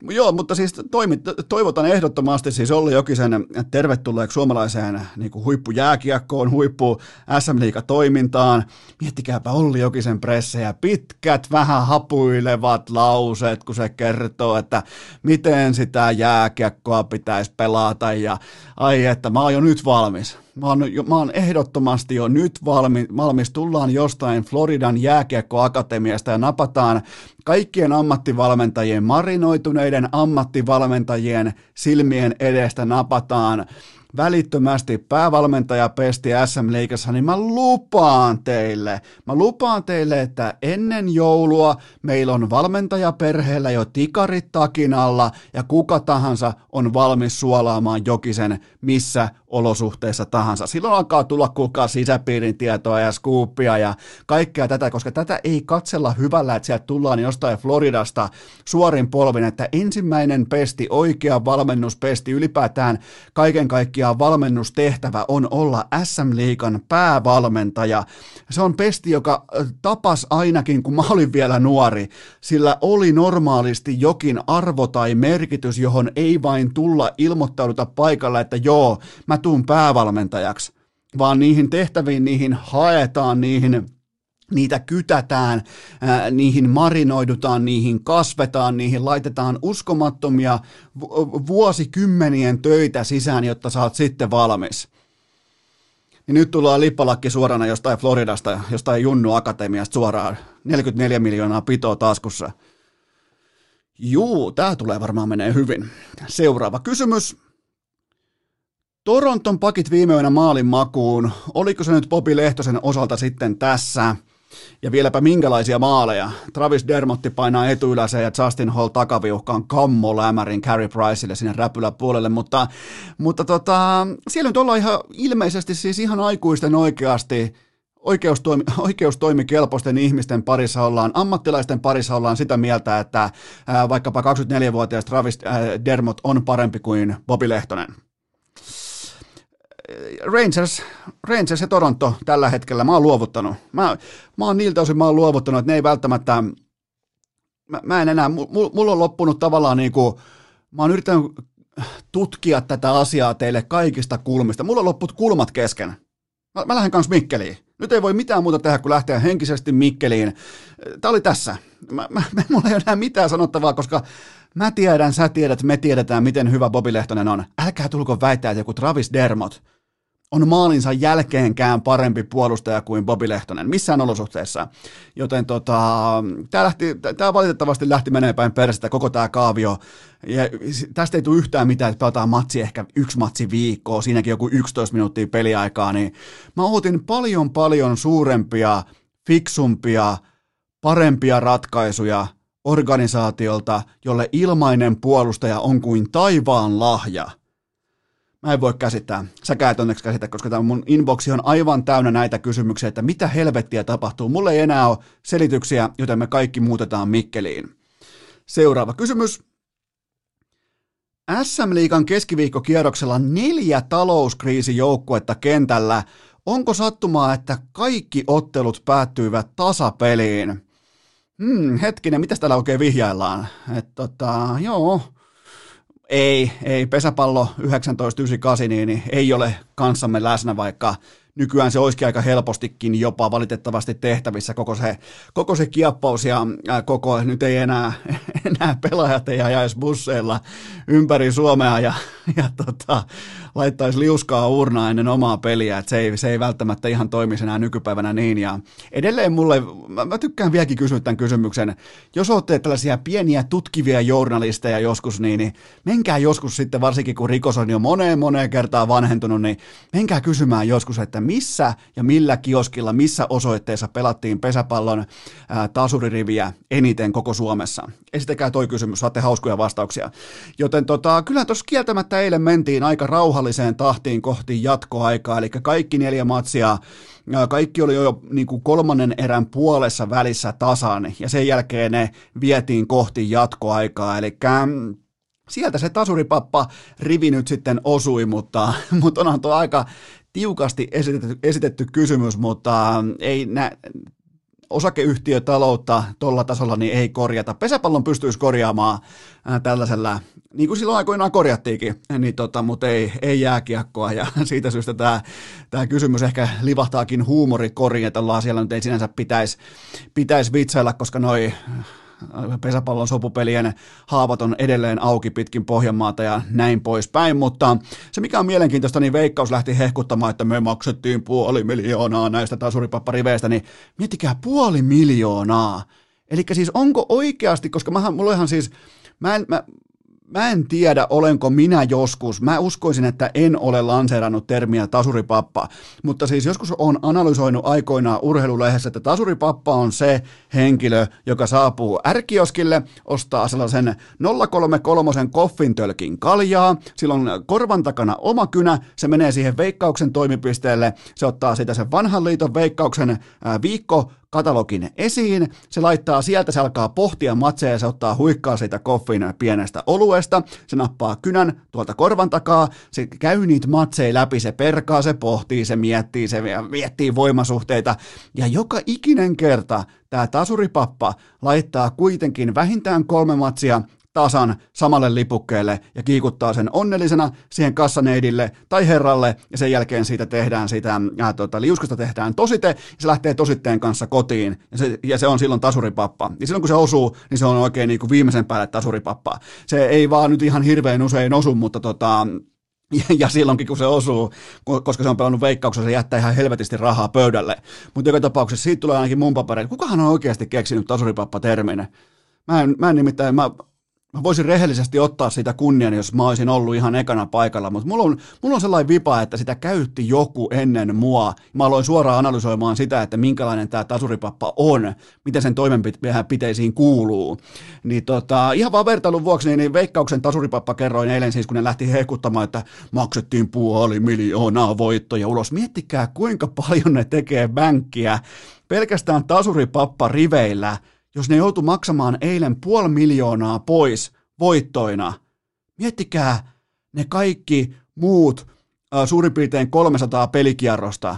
Joo, mutta siis toimit, toivotan ehdottomasti siis Olli Jokisen tervetulleeksi suomalaiseen niin kuin huippujääkiekkoon, huippu SM toimintaan. Miettikääpä Olli Jokisen pressejä, pitkät, vähän hapuilevat lauseet, kun se kertoo, että miten sitä jääkiekkoa pitäisi pelata ja ai että mä oon jo nyt valmis. Mä oon, mä oon ehdottomasti jo nyt valmi, valmis. Tullaan jostain Floridan jääkiekkoakatemiasta ja napataan kaikkien ammattivalmentajien, marinoituneiden ammattivalmentajien silmien edestä napataan välittömästi päävalmentaja pesti SM Liikassa, niin mä lupaan teille, mä lupaan teille, että ennen joulua meillä on valmentajaperheellä jo tikarit takinalla ja kuka tahansa on valmis suolaamaan Jokisen missä olosuhteissa tahansa. Silloin alkaa tulla kukaan sisäpiirin tietoa ja skuuppia ja kaikkea tätä, koska tätä ei katsella hyvällä, että sieltä tullaan jostain Floridasta suorin polvin, että ensimmäinen pesti, oikea valmennuspesti, ylipäätään kaiken kaikkiaan valmennustehtävä on olla SM-liikan päävalmentaja. Se on pesti, joka tapas ainakin, kun mä olin vielä nuori, sillä oli normaalisti jokin arvo tai merkitys, johon ei vain tulla ilmoittauduta paikalla, että joo, mä tuun päävalmentajaksi, vaan niihin tehtäviin, niihin haetaan, niihin niitä kytätään, ää, niihin marinoidutaan, niihin kasvetaan, niihin laitetaan uskomattomia vuosikymmenien töitä sisään, jotta saat sitten valmis. Ja nyt tullaan lippalakki suorana jostain Floridasta, jostain Junnu Akatemiasta suoraan. 44 miljoonaa pitoa taskussa. Juu, tämä tulee varmaan menee hyvin. Seuraava kysymys. Toronton pakit viime yönä maalin makuun. Oliko se nyt Popi Lehtosen osalta sitten tässä? Ja vieläpä minkälaisia maaleja. Travis Dermotti painaa etuyläseen ja Justin Hall takaviuhkaan kammo lämärin Carey Priceille sinne räpyläpuolelle, mutta, mutta tota, siellä nyt ollaan ihan ilmeisesti siis ihan aikuisten oikeasti oikeustoimi, oikeustoimikelpoisten ihmisten parissa ollaan, ammattilaisten parissa ollaan sitä mieltä, että ää, vaikkapa 24-vuotias Travis ää, Dermot on parempi kuin Bobby Lehtonen. Rangers, Rangers ja Toronto tällä hetkellä, mä oon luovuttanut. Mä, mä oon niiltä osin mä oon luovuttanut, että ne ei välttämättä, mä, mä en enää, mulla on loppunut tavallaan niin kuin, mä oon yrittänyt tutkia tätä asiaa teille kaikista kulmista. Mulla on lopput kulmat kesken. Mä, mä lähden kanssa Mikkeliin. Nyt ei voi mitään muuta tehdä kuin lähteä henkisesti Mikkeliin. Tämä oli tässä. Mä, mä, [LAUGHS] mulla ei ole enää mitään sanottavaa, koska mä tiedän, sä tiedät, me tiedetään, miten hyvä Bobi Lehtonen on. Älkää tulko väittää, että joku Travis Dermot – on maalinsa jälkeenkään parempi puolustaja kuin Bobi Lehtonen, missään olosuhteessa. Joten tota, tämä, valitettavasti lähti menee päin persettä koko tämä kaavio. Ja tästä ei tule yhtään mitään, että pelataan matsi ehkä yksi matsi viikkoa, siinäkin joku 11 minuuttia peliaikaa, niin mä ootin paljon paljon suurempia, fiksumpia, parempia ratkaisuja organisaatiolta, jolle ilmainen puolustaja on kuin taivaan lahja – Mä en voi käsittää. Säkään et onneksi käsittää, koska tämä mun inboxi on aivan täynnä näitä kysymyksiä, että mitä helvettiä tapahtuu. Mulle ei enää ole selityksiä, joten me kaikki muutetaan Mikkeliin. Seuraava kysymys. SM-liigan keskiviikkokierroksella neljä talouskriisijoukkuetta kentällä. Onko sattumaa, että kaikki ottelut päättyivät tasapeliin? Hmm, hetkinen, mitä täällä oikein vihjaillaan? Et tota, joo, ei, ei, pesäpallo 1998 niin, niin ei ole kanssamme läsnä, vaikka nykyään se olisikin aika helpostikin jopa valitettavasti tehtävissä. Koko se, koko se kiappaus ja koko, nyt ei enää, [LAUGHS] enää pelaajat ei ajaisi busseilla ympäri Suomea ja, ja tota, laittaisi liuskaa urnaa ennen omaa peliä, että se ei, se ei välttämättä ihan toimisi enää nykypäivänä niin ja edelleen mulle, mä, mä tykkään vieläkin kysyä tämän kysymyksen, jos olette tällaisia pieniä tutkivia journalisteja joskus, niin, niin menkää joskus sitten, varsinkin kun rikos on jo moneen moneen kertaan vanhentunut, niin menkää kysymään joskus, että missä ja millä kioskilla, missä osoitteessa pelattiin pesäpallon ää, tasuririviä eniten koko Suomessa. Esittäkää toi kysymys, saatte hauskoja vastauksia. Joten tota, kyllä tuossa kieltämättä eilen mentiin aika rauhalliseen tahtiin kohti jatkoaikaa, eli kaikki neljä matsia kaikki oli jo niin kuin kolmannen erän puolessa välissä tasan, ja sen jälkeen ne vietiin kohti jatkoaikaa, eli mm, sieltä se tasuripappa rivi nyt sitten osui, mutta, [LAUGHS] mutta onhan tuo aika tiukasti esitetty, esitetty kysymys, mutta ei nä, osakeyhtiötaloutta tuolla tasolla niin ei korjata. Pesäpallon pystyisi korjaamaan tällaisella, niin kuin silloin aikoinaan korjattiinkin, niin tota, mutta ei, ei jääkiekkoa ja [LAUGHS] siitä syystä tämä, tämä kysymys ehkä livahtaakin huumorikoriin, että siellä nyt ei sinänsä pitäisi, pitäisi vitsailla, koska noi pesäpallon sopupelien haavat on edelleen auki pitkin Pohjanmaata ja näin poispäin, mutta se mikä on mielenkiintoista, niin Veikkaus lähti hehkuttamaan, että me maksettiin puoli miljoonaa näistä tasuripappariveistä, niin miettikää puoli miljoonaa. Eli siis onko oikeasti, koska mähän, mulla ihan siis, mä en, mä, Mä en tiedä, olenko minä joskus, mä uskoisin, että en ole lanseerannut termiä tasuripappa, mutta siis joskus on analysoinut aikoinaan urheilulehdessä, että tasuripappa on se henkilö, joka saapuu ärkioskille, ostaa sellaisen 033 koffintölkin kaljaa, silloin korvan takana oma kynä, se menee siihen veikkauksen toimipisteelle, se ottaa sitä sen vanhan liiton veikkauksen viikko katalogin esiin, se laittaa sieltä, se alkaa pohtia matseja, se ottaa huikkaa siitä koffin pienestä oluesta, se nappaa kynän tuolta korvan takaa, se käy niitä matseja läpi, se perkaa, se pohtii, se miettii, se miettii voimasuhteita, ja joka ikinen kerta tämä tasuripappa laittaa kuitenkin vähintään kolme matsia tasan samalle lipukkeelle ja kiikuttaa sen onnellisena siihen kassaneidille tai herralle ja sen jälkeen siitä tehdään sitä, ää, tota, liuskasta tehdään tosite ja se lähtee tositteen kanssa kotiin ja se, ja se on silloin tasuripappa. Ja silloin kun se osuu, niin se on oikein niin kuin viimeisen päälle tasuripappa. Se ei vaan nyt ihan hirveän usein osu, mutta tota, [LAUGHS] ja silloinkin kun se osuu, koska se on pelannut veikkauksessa, se jättää ihan helvetisti rahaa pöydälle. Mutta joka tapauksessa siitä tulee ainakin mun papereita. Kukahan on oikeasti keksinyt tasuripappa-termin? Mä en, mä en nimittäin, mä mä voisin rehellisesti ottaa sitä kunnian, jos mä olisin ollut ihan ekana paikalla, mutta mulla on, mulla on sellainen vipa, että sitä käytti joku ennen mua. Mä aloin suoraan analysoimaan sitä, että minkälainen tämä tasuripappa on, miten sen toimenpiteisiin kuuluu. Niin tota, ihan vaan vertailun vuoksi, niin, niin Veikkauksen tasuripappa kerroin eilen siis, kun ne lähti hehkuttamaan, että maksettiin puoli miljoonaa voittoja ulos. Miettikää, kuinka paljon ne tekee bänkkiä pelkästään tasuripappa riveillä – jos ne joutu maksamaan eilen puoli miljoonaa pois voittoina. Miettikää ne kaikki muut äh, suurin piirtein 300 pelikierrosta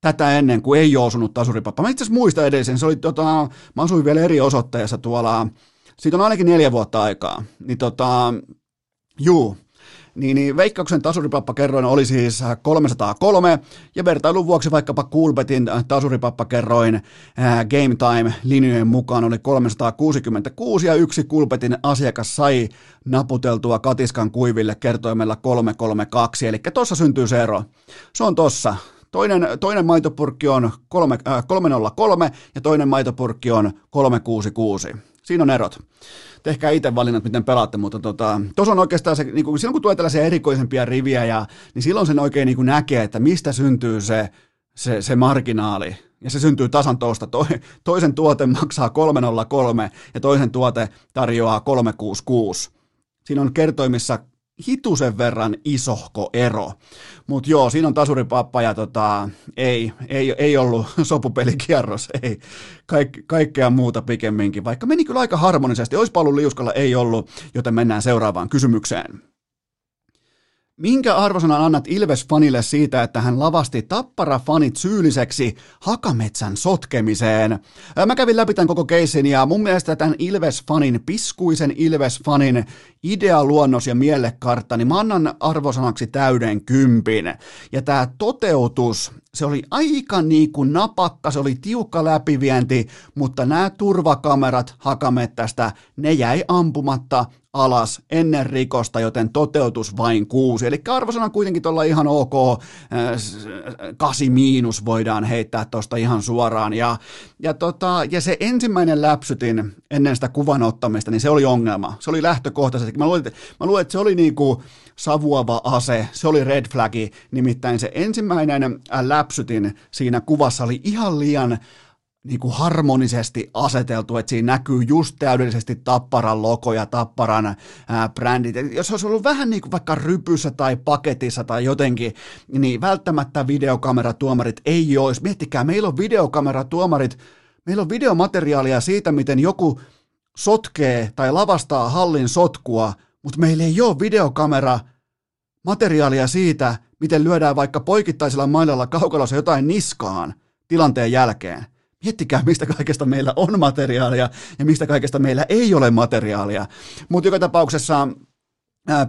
tätä ennen, kuin ei ole osunut tasuripappa. Mä itse asiassa muistan edellisen, se oli tota, mä asuin vielä eri osoitteessa tuolla, siitä on ainakin neljä vuotta aikaa. Niin tota, juu, niin, niin Veikkauksen tasuripappakerroin oli siis 303, ja vertailun vuoksi vaikkapa Coolbetin tasuripappakerroin ää, Game Time-linjojen mukaan oli 366, ja yksi Coolbetin asiakas sai naputeltua katiskan kuiville kertoimella 332, eli tuossa syntyy se ero. Se on tossa. Toinen, toinen maitopurkki on 3, äh, 303 ja toinen maitopurkki on 366. Siinä on erot. Tehkää itse valinnat, miten pelaatte, mutta tota, on oikeastaan se, niin kuin, silloin kun tulee tällaisia erikoisempia riviä, ja, niin silloin sen oikein niin näkee, että mistä syntyy se, se, se marginaali. Ja se syntyy tasan tuosta. To, toisen tuote maksaa 303 ja toisen tuote tarjoaa 366. Siinä on kertoimissa hitusen verran isohko ero. Mutta joo, siinä on tasuripappa ja tota, ei, ei, ei ollut [LAUGHS] sopupelikierros, ei. Kaik, kaikkea muuta pikemminkin, vaikka meni kyllä aika harmonisesti. Olisi ollut liuskalla, ei ollut, joten mennään seuraavaan kysymykseen. Minkä arvosanan annat Ilves-fanille siitä, että hän lavasti Tappara-fanit syylliseksi Hakametsän sotkemiseen? Mä kävin läpi tämän koko keissin ja mun mielestä tämän Ilves-fanin, piskuisen Ilves-fanin idealuonnos ja mielekartta, niin mä annan arvosanaksi täyden kympin. Ja tämä toteutus, se oli aika niin kuin napakka, se oli tiukka läpivienti, mutta nämä turvakamerat Hakamettästä, ne jäi ampumatta alas ennen rikosta, joten toteutus vain kuusi. Eli arvosana kuitenkin tuolla ihan ok, kasi miinus voidaan heittää tuosta ihan suoraan. Ja, ja, tota, ja se ensimmäinen läpsytin ennen sitä kuvan ottamista, niin se oli ongelma. Se oli lähtökohtaisesti. Mä luulen, mä luulen että se oli niin kuin savuava ase, se oli red flagi, nimittäin se ensimmäinen läpsytin siinä kuvassa oli ihan liian niin kuin harmonisesti aseteltu, että siinä näkyy just täydellisesti Tapparan logo ja Tapparan ää, brändit. Jos olisi ollut vähän niin kuin vaikka rypyssä tai paketissa tai jotenkin, niin välttämättä videokameratuomarit ei olisi. Miettikää, meillä on videokameratuomarit, meillä on videomateriaalia siitä, miten joku sotkee tai lavastaa hallin sotkua, mutta meillä ei ole videokamera materiaalia siitä, miten lyödään vaikka poikittaisella mailalla kaukalossa jotain niskaan tilanteen jälkeen. Miettikää, mistä kaikesta meillä on materiaalia ja mistä kaikesta meillä ei ole materiaalia. Mutta joka tapauksessa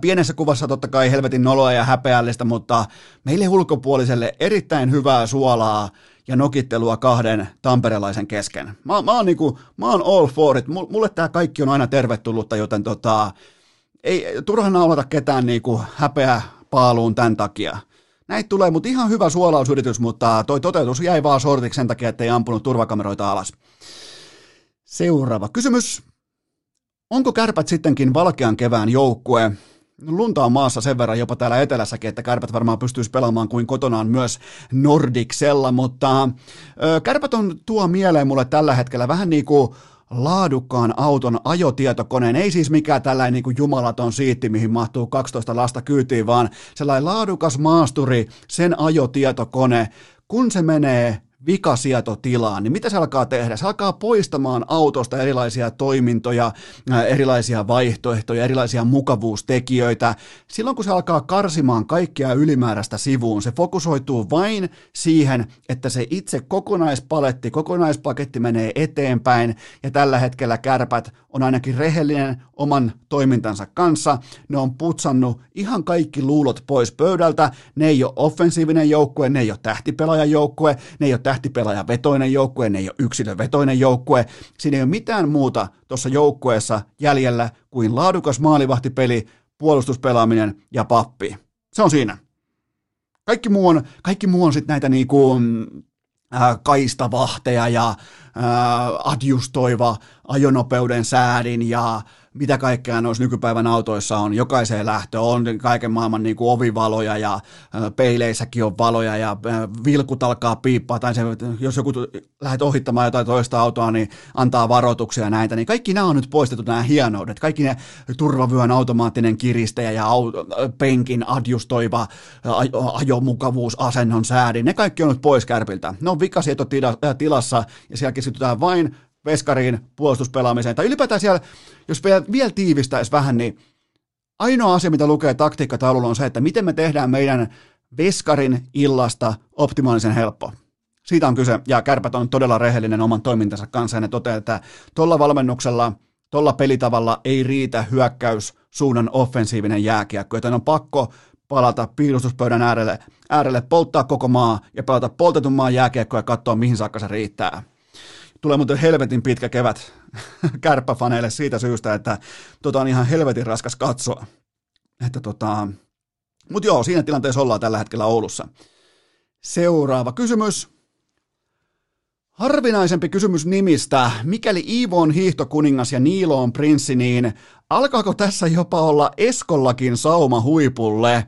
pienessä kuvassa totta kai helvetin noloa ja häpeällistä, mutta meille ulkopuoliselle erittäin hyvää suolaa ja nokittelua kahden tamperelaisen kesken. Mä, mä, oon, niinku, mä oon all for it. Mulle tämä kaikki on aina tervetullutta, joten tota, ei turha naulata ketään niinku häpeä paaluun tämän takia. Näitä tulee, mutta ihan hyvä suolausyritys, mutta toi toteutus jäi vaan sortiksi sen takia, ettei ampunut turvakameroita alas. Seuraava kysymys. Onko kärpät sittenkin valkean kevään joukkue? Lunta on maassa sen verran jopa täällä etelässäkin, että kärpät varmaan pystyisi pelaamaan kuin kotonaan myös Nordicsella, mutta kärpät on tuo mieleen mulle tällä hetkellä vähän niin kuin laadukkaan auton ajotietokoneen, ei siis mikään tällainen niin kuin jumalaton siitti, mihin mahtuu 12 lasta kyytiin, vaan sellainen laadukas maasturi, sen ajotietokone, kun se menee vikasietotilaan, niin mitä se alkaa tehdä? Se alkaa poistamaan autosta erilaisia toimintoja, erilaisia vaihtoehtoja, erilaisia mukavuustekijöitä. Silloin kun se alkaa karsimaan kaikkea ylimääräistä sivuun, se fokusoituu vain siihen, että se itse kokonaispaletti, kokonaispaketti menee eteenpäin ja tällä hetkellä kärpät on ainakin rehellinen oman toimintansa kanssa. Ne on putsannut ihan kaikki luulot pois pöydältä. Ne ei ole offensiivinen joukkue, ne ei ole tähtipelaajan joukkue, ne ei ole tähtipelaajan vetoinen joukkue, ne ei ole yksilövetoinen joukkue. Siinä ei ole mitään muuta tuossa joukkueessa jäljellä kuin laadukas maalivahtipeli, puolustuspelaaminen ja pappi. Se on siinä. Kaikki muu on, kaikki muu on sitten näitä niinku, äh, kaistavahteja ja äh, adjustoiva ajonopeuden säädin ja mitä kaikkea noissa nykypäivän autoissa on. Jokaiseen lähtö on kaiken maailman niin kuin ovivaloja ja peileissäkin on valoja ja vilkut alkaa piippaa tai se, jos joku lähdet ohittamaan jotain toista autoa, niin antaa varoituksia näitä. Niin kaikki nämä on nyt poistettu nämä hienoudet. Kaikki ne turvavyön automaattinen kiristäjä ja auto, penkin adjustoiva ajomukavuusasennon säädin. Ne kaikki on nyt pois kärpiltä. Ne on vikasietotilassa ja siellä keskitytään vain veskariin, puolustuspelaamiseen, tai ylipäätään siellä, jos vielä, vielä tiivistäisi vähän, niin ainoa asia, mitä lukee taktiikkataululla on se, että miten me tehdään meidän veskarin illasta optimaalisen helppo. Siitä on kyse, ja Kärpät on todella rehellinen oman toimintansa kanssa, ja ne toteaa, että tuolla valmennuksella, tuolla pelitavalla ei riitä hyökkäys suunnan offensiivinen jääkiekko, joten on pakko palata piilustuspöydän äärelle, äärelle, polttaa koko maa ja pelata poltetun maan jääkiekkoa ja katsoa, mihin saakka se riittää. Tulee muuten helvetin pitkä kevät [LAUGHS] kärppäfaneille siitä syystä, että tota on ihan helvetin raskas katsoa. Että tota, mutta joo, siinä tilanteessa ollaan tällä hetkellä Oulussa. Seuraava kysymys. Harvinaisempi kysymys nimistä. Mikäli Iivo on hiihtokuningas ja Niilo on prinssi, niin alkaako tässä jopa olla Eskollakin sauma huipulle?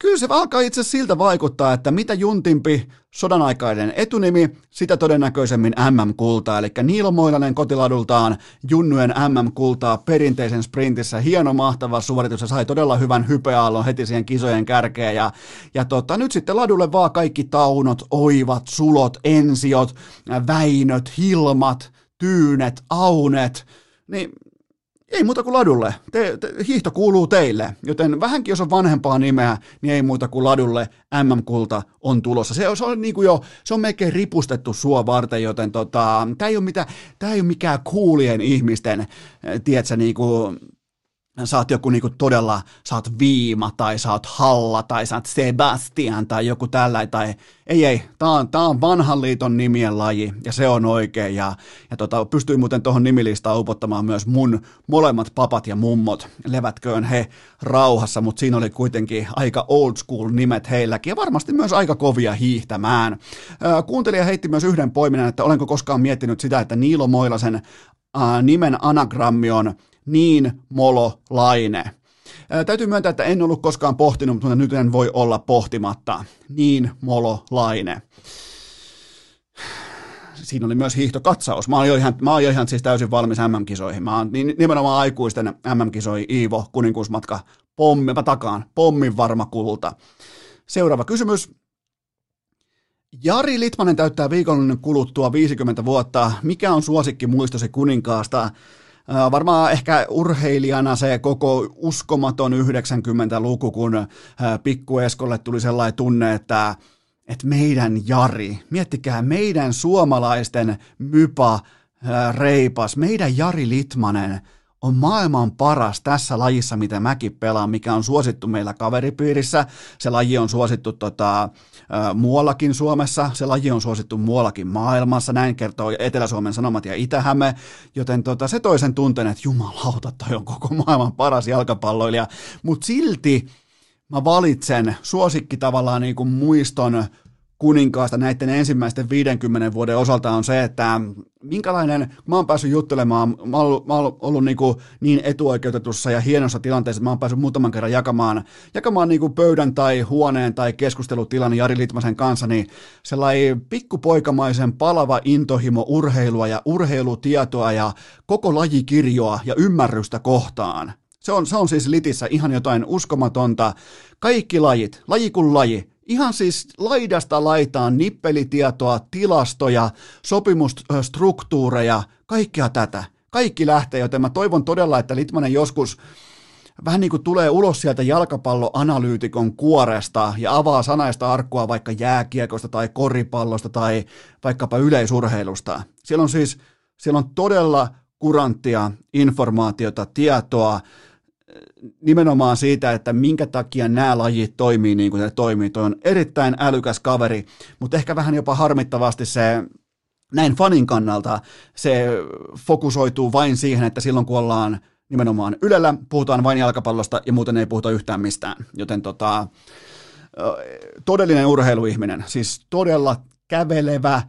Kyllä se alkaa itse siltä vaikuttaa, että mitä juntimpi sodanaikainen etunimi, sitä todennäköisemmin MM-kultaa. Eli Niilo Moilanen kotiladultaan junnujen MM-kultaa perinteisen sprintissä. Hieno, mahtava suoritus ja sai todella hyvän hypeaallon heti siihen kisojen kärkeen. Ja, ja tota, nyt sitten ladulle vaan kaikki taunot, oivat, sulot, ensiot, väinöt, hilmat, tyynet, aunet. Niin ei muuta kuin ladulle. Te, te, hiihto kuuluu teille, joten vähänkin jos on vanhempaa nimeä, niin ei muuta kuin ladulle MM-kulta on tulossa. Se, se on niin kuin jo, se on melkein ripustettu sua varten, joten tota, tämä ei ei ole mikään kuulien ihmisten, tiedätkö, niin kuin, sä oot joku niinku todella, sä oot Viima tai sä oot Halla tai sä oot Sebastian tai joku tällä tai ei ei, tää on, tää on vanhan liiton nimien laji ja se on oikein ja, ja tota, pystyy muuten tuohon nimilistaan upottamaan myös mun molemmat papat ja mummot, levätköön he rauhassa, mutta siinä oli kuitenkin aika old school nimet heilläkin ja varmasti myös aika kovia hiihtämään. Kuuntelija heitti myös yhden poiminnan, että olenko koskaan miettinyt sitä, että Niilo Moilasen nimen anagrammi on niin molo laine. Ää, täytyy myöntää, että en ollut koskaan pohtinut, mutta nyt en voi olla pohtimatta. Niin molo laine. Siinä oli myös hiihtokatsaus. Mä oon jo ihan, mä oon jo ihan siis täysin valmis MM-kisoihin. Mä oon nimenomaan aikuisten MM-kisoihin Iivo, kuninkuusmatka, pommi, mä takaan, pommin varma kulta. Seuraava kysymys. Jari Litmanen täyttää viikon kuluttua 50 vuotta. Mikä on suosikki muistosi kuninkaasta? Varmaan ehkä urheilijana se koko uskomaton 90-luku, kun pikku Eskolle tuli sellainen tunne, että, että meidän Jari, miettikää meidän suomalaisten mypa, reipas, meidän Jari Litmanen – on maailman paras tässä lajissa, mitä mäkin pelaan, mikä on suosittu meillä kaveripiirissä. Se laji on suosittu tota, muuallakin Suomessa, se laji on suosittu muuallakin maailmassa, näin kertoo Etelä-Suomen Sanomat ja Itähäme, joten tota, se toisen tunteen, että jumalauta, toi on koko maailman paras jalkapalloilija, mutta silti mä valitsen suosikki tavallaan niin kuin muiston kuninkaasta näiden ensimmäisten 50 vuoden osalta on se, että minkälainen, mä oon päässyt juttelemaan, mä oon ollut, mä oon ollut niin, kuin niin etuoikeutetussa ja hienossa tilanteessa, mä oon päässyt muutaman kerran jakamaan, jakamaan niin kuin pöydän tai huoneen tai keskustelutilan Jari Litmasen kanssa, niin sellainen pikkupoikamaisen palava intohimo urheilua ja urheilutietoa ja koko lajikirjoa ja ymmärrystä kohtaan. Se on, se on siis Litissä ihan jotain uskomatonta. Kaikki lajit, laji kuin laji, Ihan siis laidasta laitaan nippelitietoa, tilastoja, sopimusstruktuureja, kaikkea tätä. Kaikki lähtee, joten mä toivon todella, että Litmanen joskus vähän niin kuin tulee ulos sieltä jalkapalloanalyytikon kuoresta ja avaa sanaista arkkua vaikka jääkiekosta tai koripallosta tai vaikkapa yleisurheilusta. Siellä on siis siellä on todella kuranttia informaatiota, tietoa, nimenomaan siitä, että minkä takia nämä lajit toimii niin kuin ne toimii. Toi on erittäin älykäs kaveri, mutta ehkä vähän jopa harmittavasti se näin fanin kannalta se fokusoituu vain siihen, että silloin kun ollaan nimenomaan Ylellä, puhutaan vain jalkapallosta ja muuten ei puhuta yhtään mistään. Joten tota, todellinen urheiluihminen, siis todella kävelevä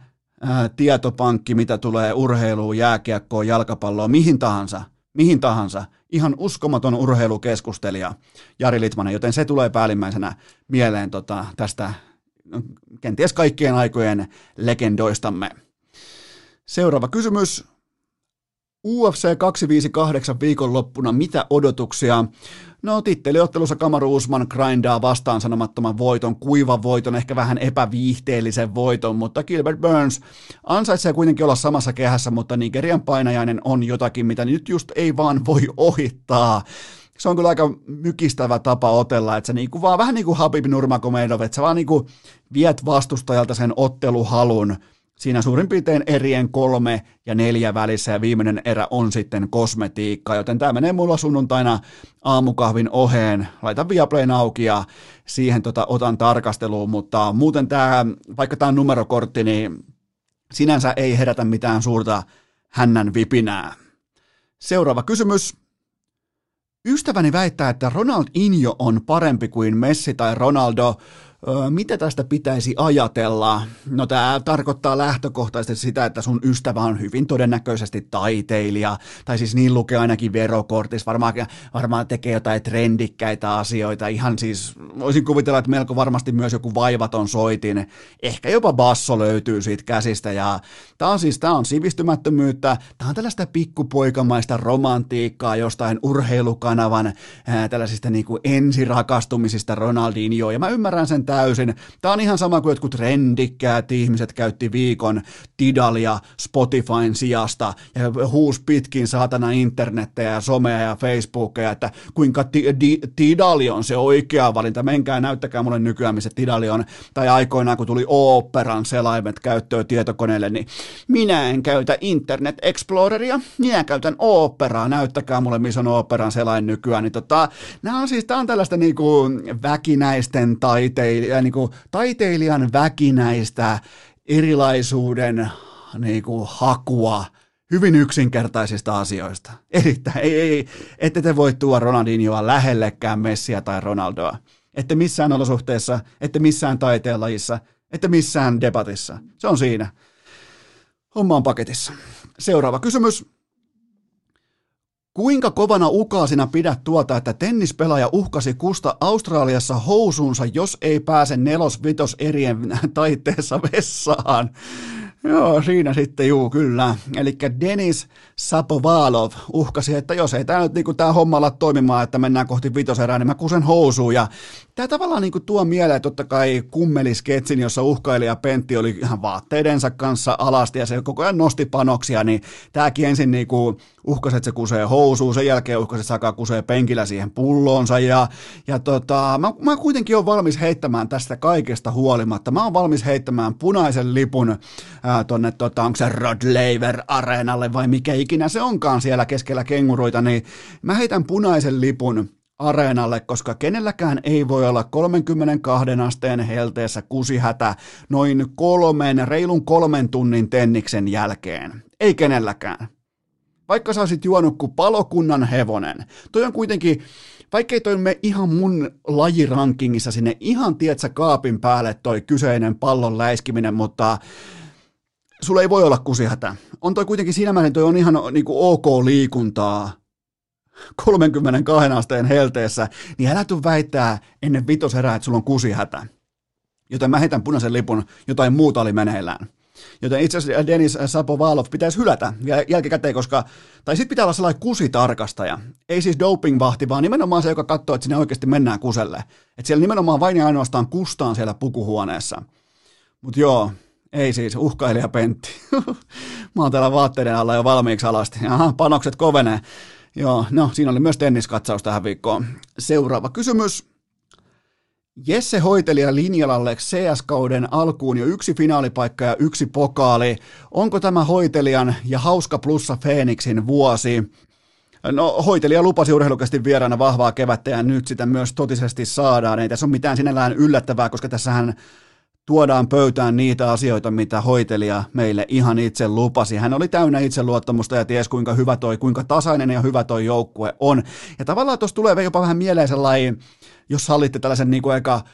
tietopankki, mitä tulee urheiluun, jääkiekkoon, jalkapalloon, mihin tahansa, mihin tahansa – ihan uskomaton urheilukeskustelija Jari Litmanen, joten se tulee päällimmäisenä mieleen tota, tästä kenties kaikkien aikojen legendoistamme. Seuraava kysymys. UFC 258 viikonloppuna, mitä odotuksia? No titteliottelussa Kamaru Usman grindaa vastaan sanomattoman voiton, kuivan voiton, ehkä vähän epäviihteellisen voiton, mutta Gilbert Burns ansaitsee kuitenkin olla samassa kehässä, mutta Nigerian painajainen on jotakin, mitä nyt just ei vaan voi ohittaa se on kyllä aika mykistävä tapa otella, että se niinku vaan vähän niin kuin Habib Nurmagomedov, että sä vaan niinku viet vastustajalta sen otteluhalun, siinä suurin piirtein erien kolme ja neljä välissä ja viimeinen erä on sitten kosmetiikka, joten tämä menee mulla sunnuntaina aamukahvin oheen. Laitan Viaplayn auki ja siihen tota, otan tarkasteluun, mutta muuten tämä, vaikka tämä on numerokortti, niin sinänsä ei herätä mitään suurta hännän vipinää. Seuraava kysymys. Ystäväni väittää, että Ronald Injo on parempi kuin Messi tai Ronaldo. Mitä tästä pitäisi ajatella? No tämä tarkoittaa lähtökohtaisesti sitä, että sun ystävä on hyvin todennäköisesti taiteilija, tai siis niin lukee ainakin verokortissa, varmaan, varmaan tekee jotain trendikkäitä asioita, ihan siis voisin kuvitella, että melko varmasti myös joku vaivaton soitin, ehkä jopa basso löytyy siitä käsistä, ja tämä on siis, tämä on sivistymättömyyttä, tämä on tällaista pikkupoikamaista romantiikkaa jostain urheilukanavan ää, tällaisista niin kuin ensirakastumisista Ronaldinho, ja mä ymmärrän sen täysin. Tämä on ihan sama kuin jotkut trendikkäät ihmiset käytti viikon Tidalia Spotifyn sijasta ja huus pitkin saatana internettejä ja somea ja Facebookia, että kuinka ti- di- Tidali on se oikea valinta. Menkää näyttäkää mulle nykyään, missä Tidali on. Tai aikoinaan, kun tuli Operan selaimet käyttöön tietokoneelle, niin minä en käytä Internet Exploreria, minä käytän Operaa. Näyttäkää mulle, missä on Operan selain nykyään. Niin tota, nämä on siis, tämä on tällaista niinku väkinäisten taiteilijoiden taiteilija, niin kuin, taiteilijan väkinäistä erilaisuuden niin kuin, hakua hyvin yksinkertaisista asioista. [LAUGHS] Erittäin, ei, ei, ette te voi tuoda Ronaldinhoa lähellekään Messiä tai Ronaldoa. Ette missään olosuhteessa, ette missään taiteenlajissa, ette missään debatissa. Se on siinä. Homma on paketissa. Seuraava kysymys. Kuinka kovana ukaasina pidät tuota, että tennispelaaja uhkasi kusta Australiassa housuunsa, jos ei pääse nelos-vitos erien [LAUGHS] taitteessa vessaan? Joo, siinä sitten juu, kyllä. Eli Denis Sapovalov uhkasi, että jos ei tämä nyt niin tämä homma ala toimimaan, että mennään kohti vitoserää, niin mä kusen housuun. Ja tämä tavallaan niin kuin tuo mieleen totta kai kummelisketsin, jossa uhkailija Pentti oli ihan vaatteidensa kanssa alasti ja se koko ajan nosti panoksia, niin tämäkin ensin niin kuin uhkasi, että se kusee housuun, sen jälkeen uhkasi, että sakaa kusee penkillä siihen pulloonsa ja, ja tota, mä, mä kuitenkin olen valmis heittämään tästä kaikesta huolimatta. Mä oon valmis heittämään punaisen lipun ää, tonne, tota, onko se Rod Laver areenalle vai mikä ikinä se onkaan siellä keskellä kenguruita, niin mä heitän punaisen lipun areenalle, koska kenelläkään ei voi olla 32 asteen helteessä kusihätä noin kolmen, reilun kolmen tunnin tenniksen jälkeen. Ei kenelläkään. Vaikka sä olisit juonut kuin palokunnan hevonen. Toi on kuitenkin, vaikkei toi me ihan mun lajirankingissa sinne ihan tietsä kaapin päälle toi kyseinen pallon läiskiminen, mutta sulla ei voi olla kusihätä. On toi kuitenkin siinä määrin, toi on ihan niin kuin ok liikuntaa 32 asteen helteessä, niin älä tuu väittää ennen vitoserää, että sulla on kusihätä. Joten mä heitän punaisen lipun, jotain muuta oli meneillään. Joten itse asiassa Denis Sapovalov pitäisi hylätä jälkikäteen, koska, tai sitten pitää olla sellainen kusitarkastaja. Ei siis dopingvahti, vaan nimenomaan se, joka katsoo, että sinne oikeasti mennään kuselle. Että siellä nimenomaan vain ja ainoastaan kustaan siellä pukuhuoneessa. Mutta joo, ei siis, uhkailija Pentti. [LAUGHS] Mä oon täällä vaatteiden alla jo valmiiksi alasti. Aha, panokset kovenee. Joo, no siinä oli myös tenniskatsaus tähän viikkoon. Seuraava kysymys. Jesse hoitelija linjalalle CS-kauden alkuun jo yksi finaalipaikka ja yksi pokaali. Onko tämä hoitelijan ja hauska plussa Feeniksin vuosi? No hoitelija lupasi urheilukästi vieraana vahvaa kevättä ja nyt sitä myös totisesti saadaan. Ei tässä ole mitään sinällään yllättävää, koska tässähän tuodaan pöytään niitä asioita, mitä hoitelija meille ihan itse lupasi. Hän oli täynnä itseluottamusta ja ties kuinka hyvä toi, kuinka tasainen ja hyvä toi joukkue on. Ja tavallaan tuossa tulee jopa vähän mieleen sellainen, jos sallitte tällaisen niin kuin aika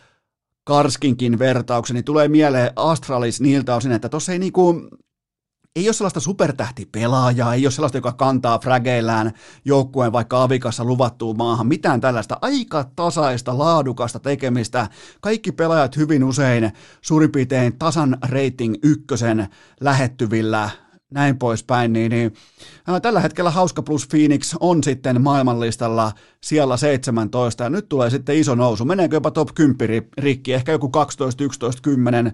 karskinkin vertauksen, niin tulee mieleen Astralis niiltä osin, että tuossa ei niinku, ei ole sellaista supertähtipelaajaa, ei ole sellaista, joka kantaa frägeillään joukkueen vaikka avikassa luvattuun maahan, mitään tällaista aika tasaista, laadukasta tekemistä. Kaikki pelaajat hyvin usein suurin piirtein tasan rating ykkösen lähettyvillä näin poispäin, niin, niin tällä hetkellä Hauska plus Phoenix on sitten maailmanlistalla siellä 17, ja nyt tulee sitten iso nousu. Meneekö jopa top 10 rikki, ehkä joku 12, 11, 10,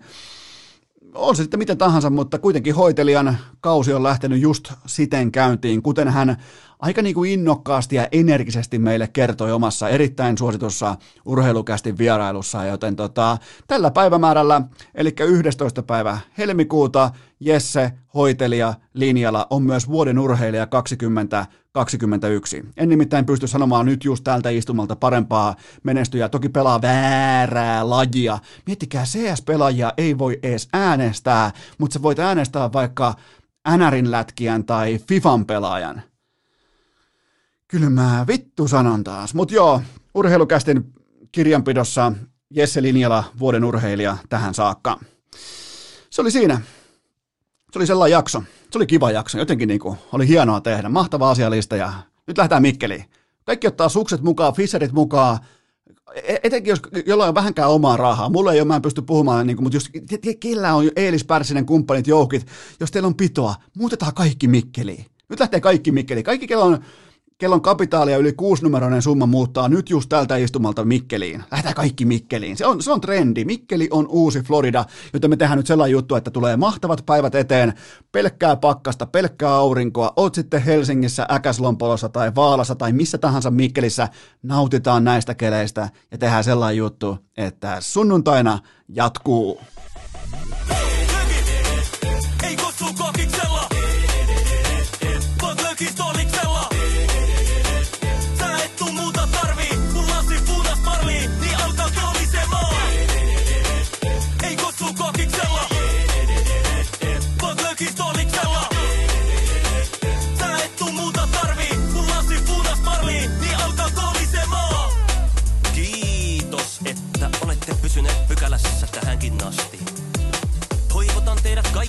on se sitten miten tahansa, mutta kuitenkin hoitelijan kausi on lähtenyt just siten käyntiin, kuten hän aika niin kuin innokkaasti ja energisesti meille kertoi omassa erittäin suositussa urheilukästi vierailussa, joten tota, tällä päivämäärällä, eli 11. päivä helmikuuta, Jesse Hoitelija linjalla on myös vuoden urheilija 2021. En nimittäin pysty sanomaan nyt just tältä istumalta parempaa menestyjää. Toki pelaa väärää lajia. Miettikää, CS-pelaajia ei voi edes äänestää, mutta sä voit äänestää vaikka NRin lätkijän tai FIFAn pelaajan. Kyllä mä vittu sanon taas. Mutta joo, urheilukästin kirjanpidossa Jesse Linjala, vuoden urheilija tähän saakka. Se oli siinä. Se oli sellainen jakso. Se oli kiva jakso. Jotenkin niin kuin, oli hienoa tehdä. Mahtava asialista ja nyt lähdetään Mikkeliin. Kaikki ottaa sukset mukaan, fisserit mukaan. E-, etenkin jos jollain on vähänkään omaa rahaa. Mulla ei ole, mä en pysty puhumaan, niin kuin, mutta jos kellä on Eelis Pärssinen kumppanit, joukit, jos teillä on pitoa, muutetaan kaikki Mikkeliin. Nyt lähtee kaikki Mikkeliin. Kaikki, kello on kellon kapitaalia yli kuusinumeroinen summa muuttaa nyt just tältä istumalta Mikkeliin. Lähdetään kaikki Mikkeliin. Se on, se on trendi. Mikkeli on uusi Florida, joten me tehdään nyt sellainen juttu, että tulee mahtavat päivät eteen, pelkkää pakkasta, pelkkää aurinkoa, oot sitten Helsingissä, Äkäslompolossa tai Vaalassa tai missä tahansa Mikkelissä, nautitaan näistä keleistä ja tehdään sellainen juttu, että sunnuntaina jatkuu.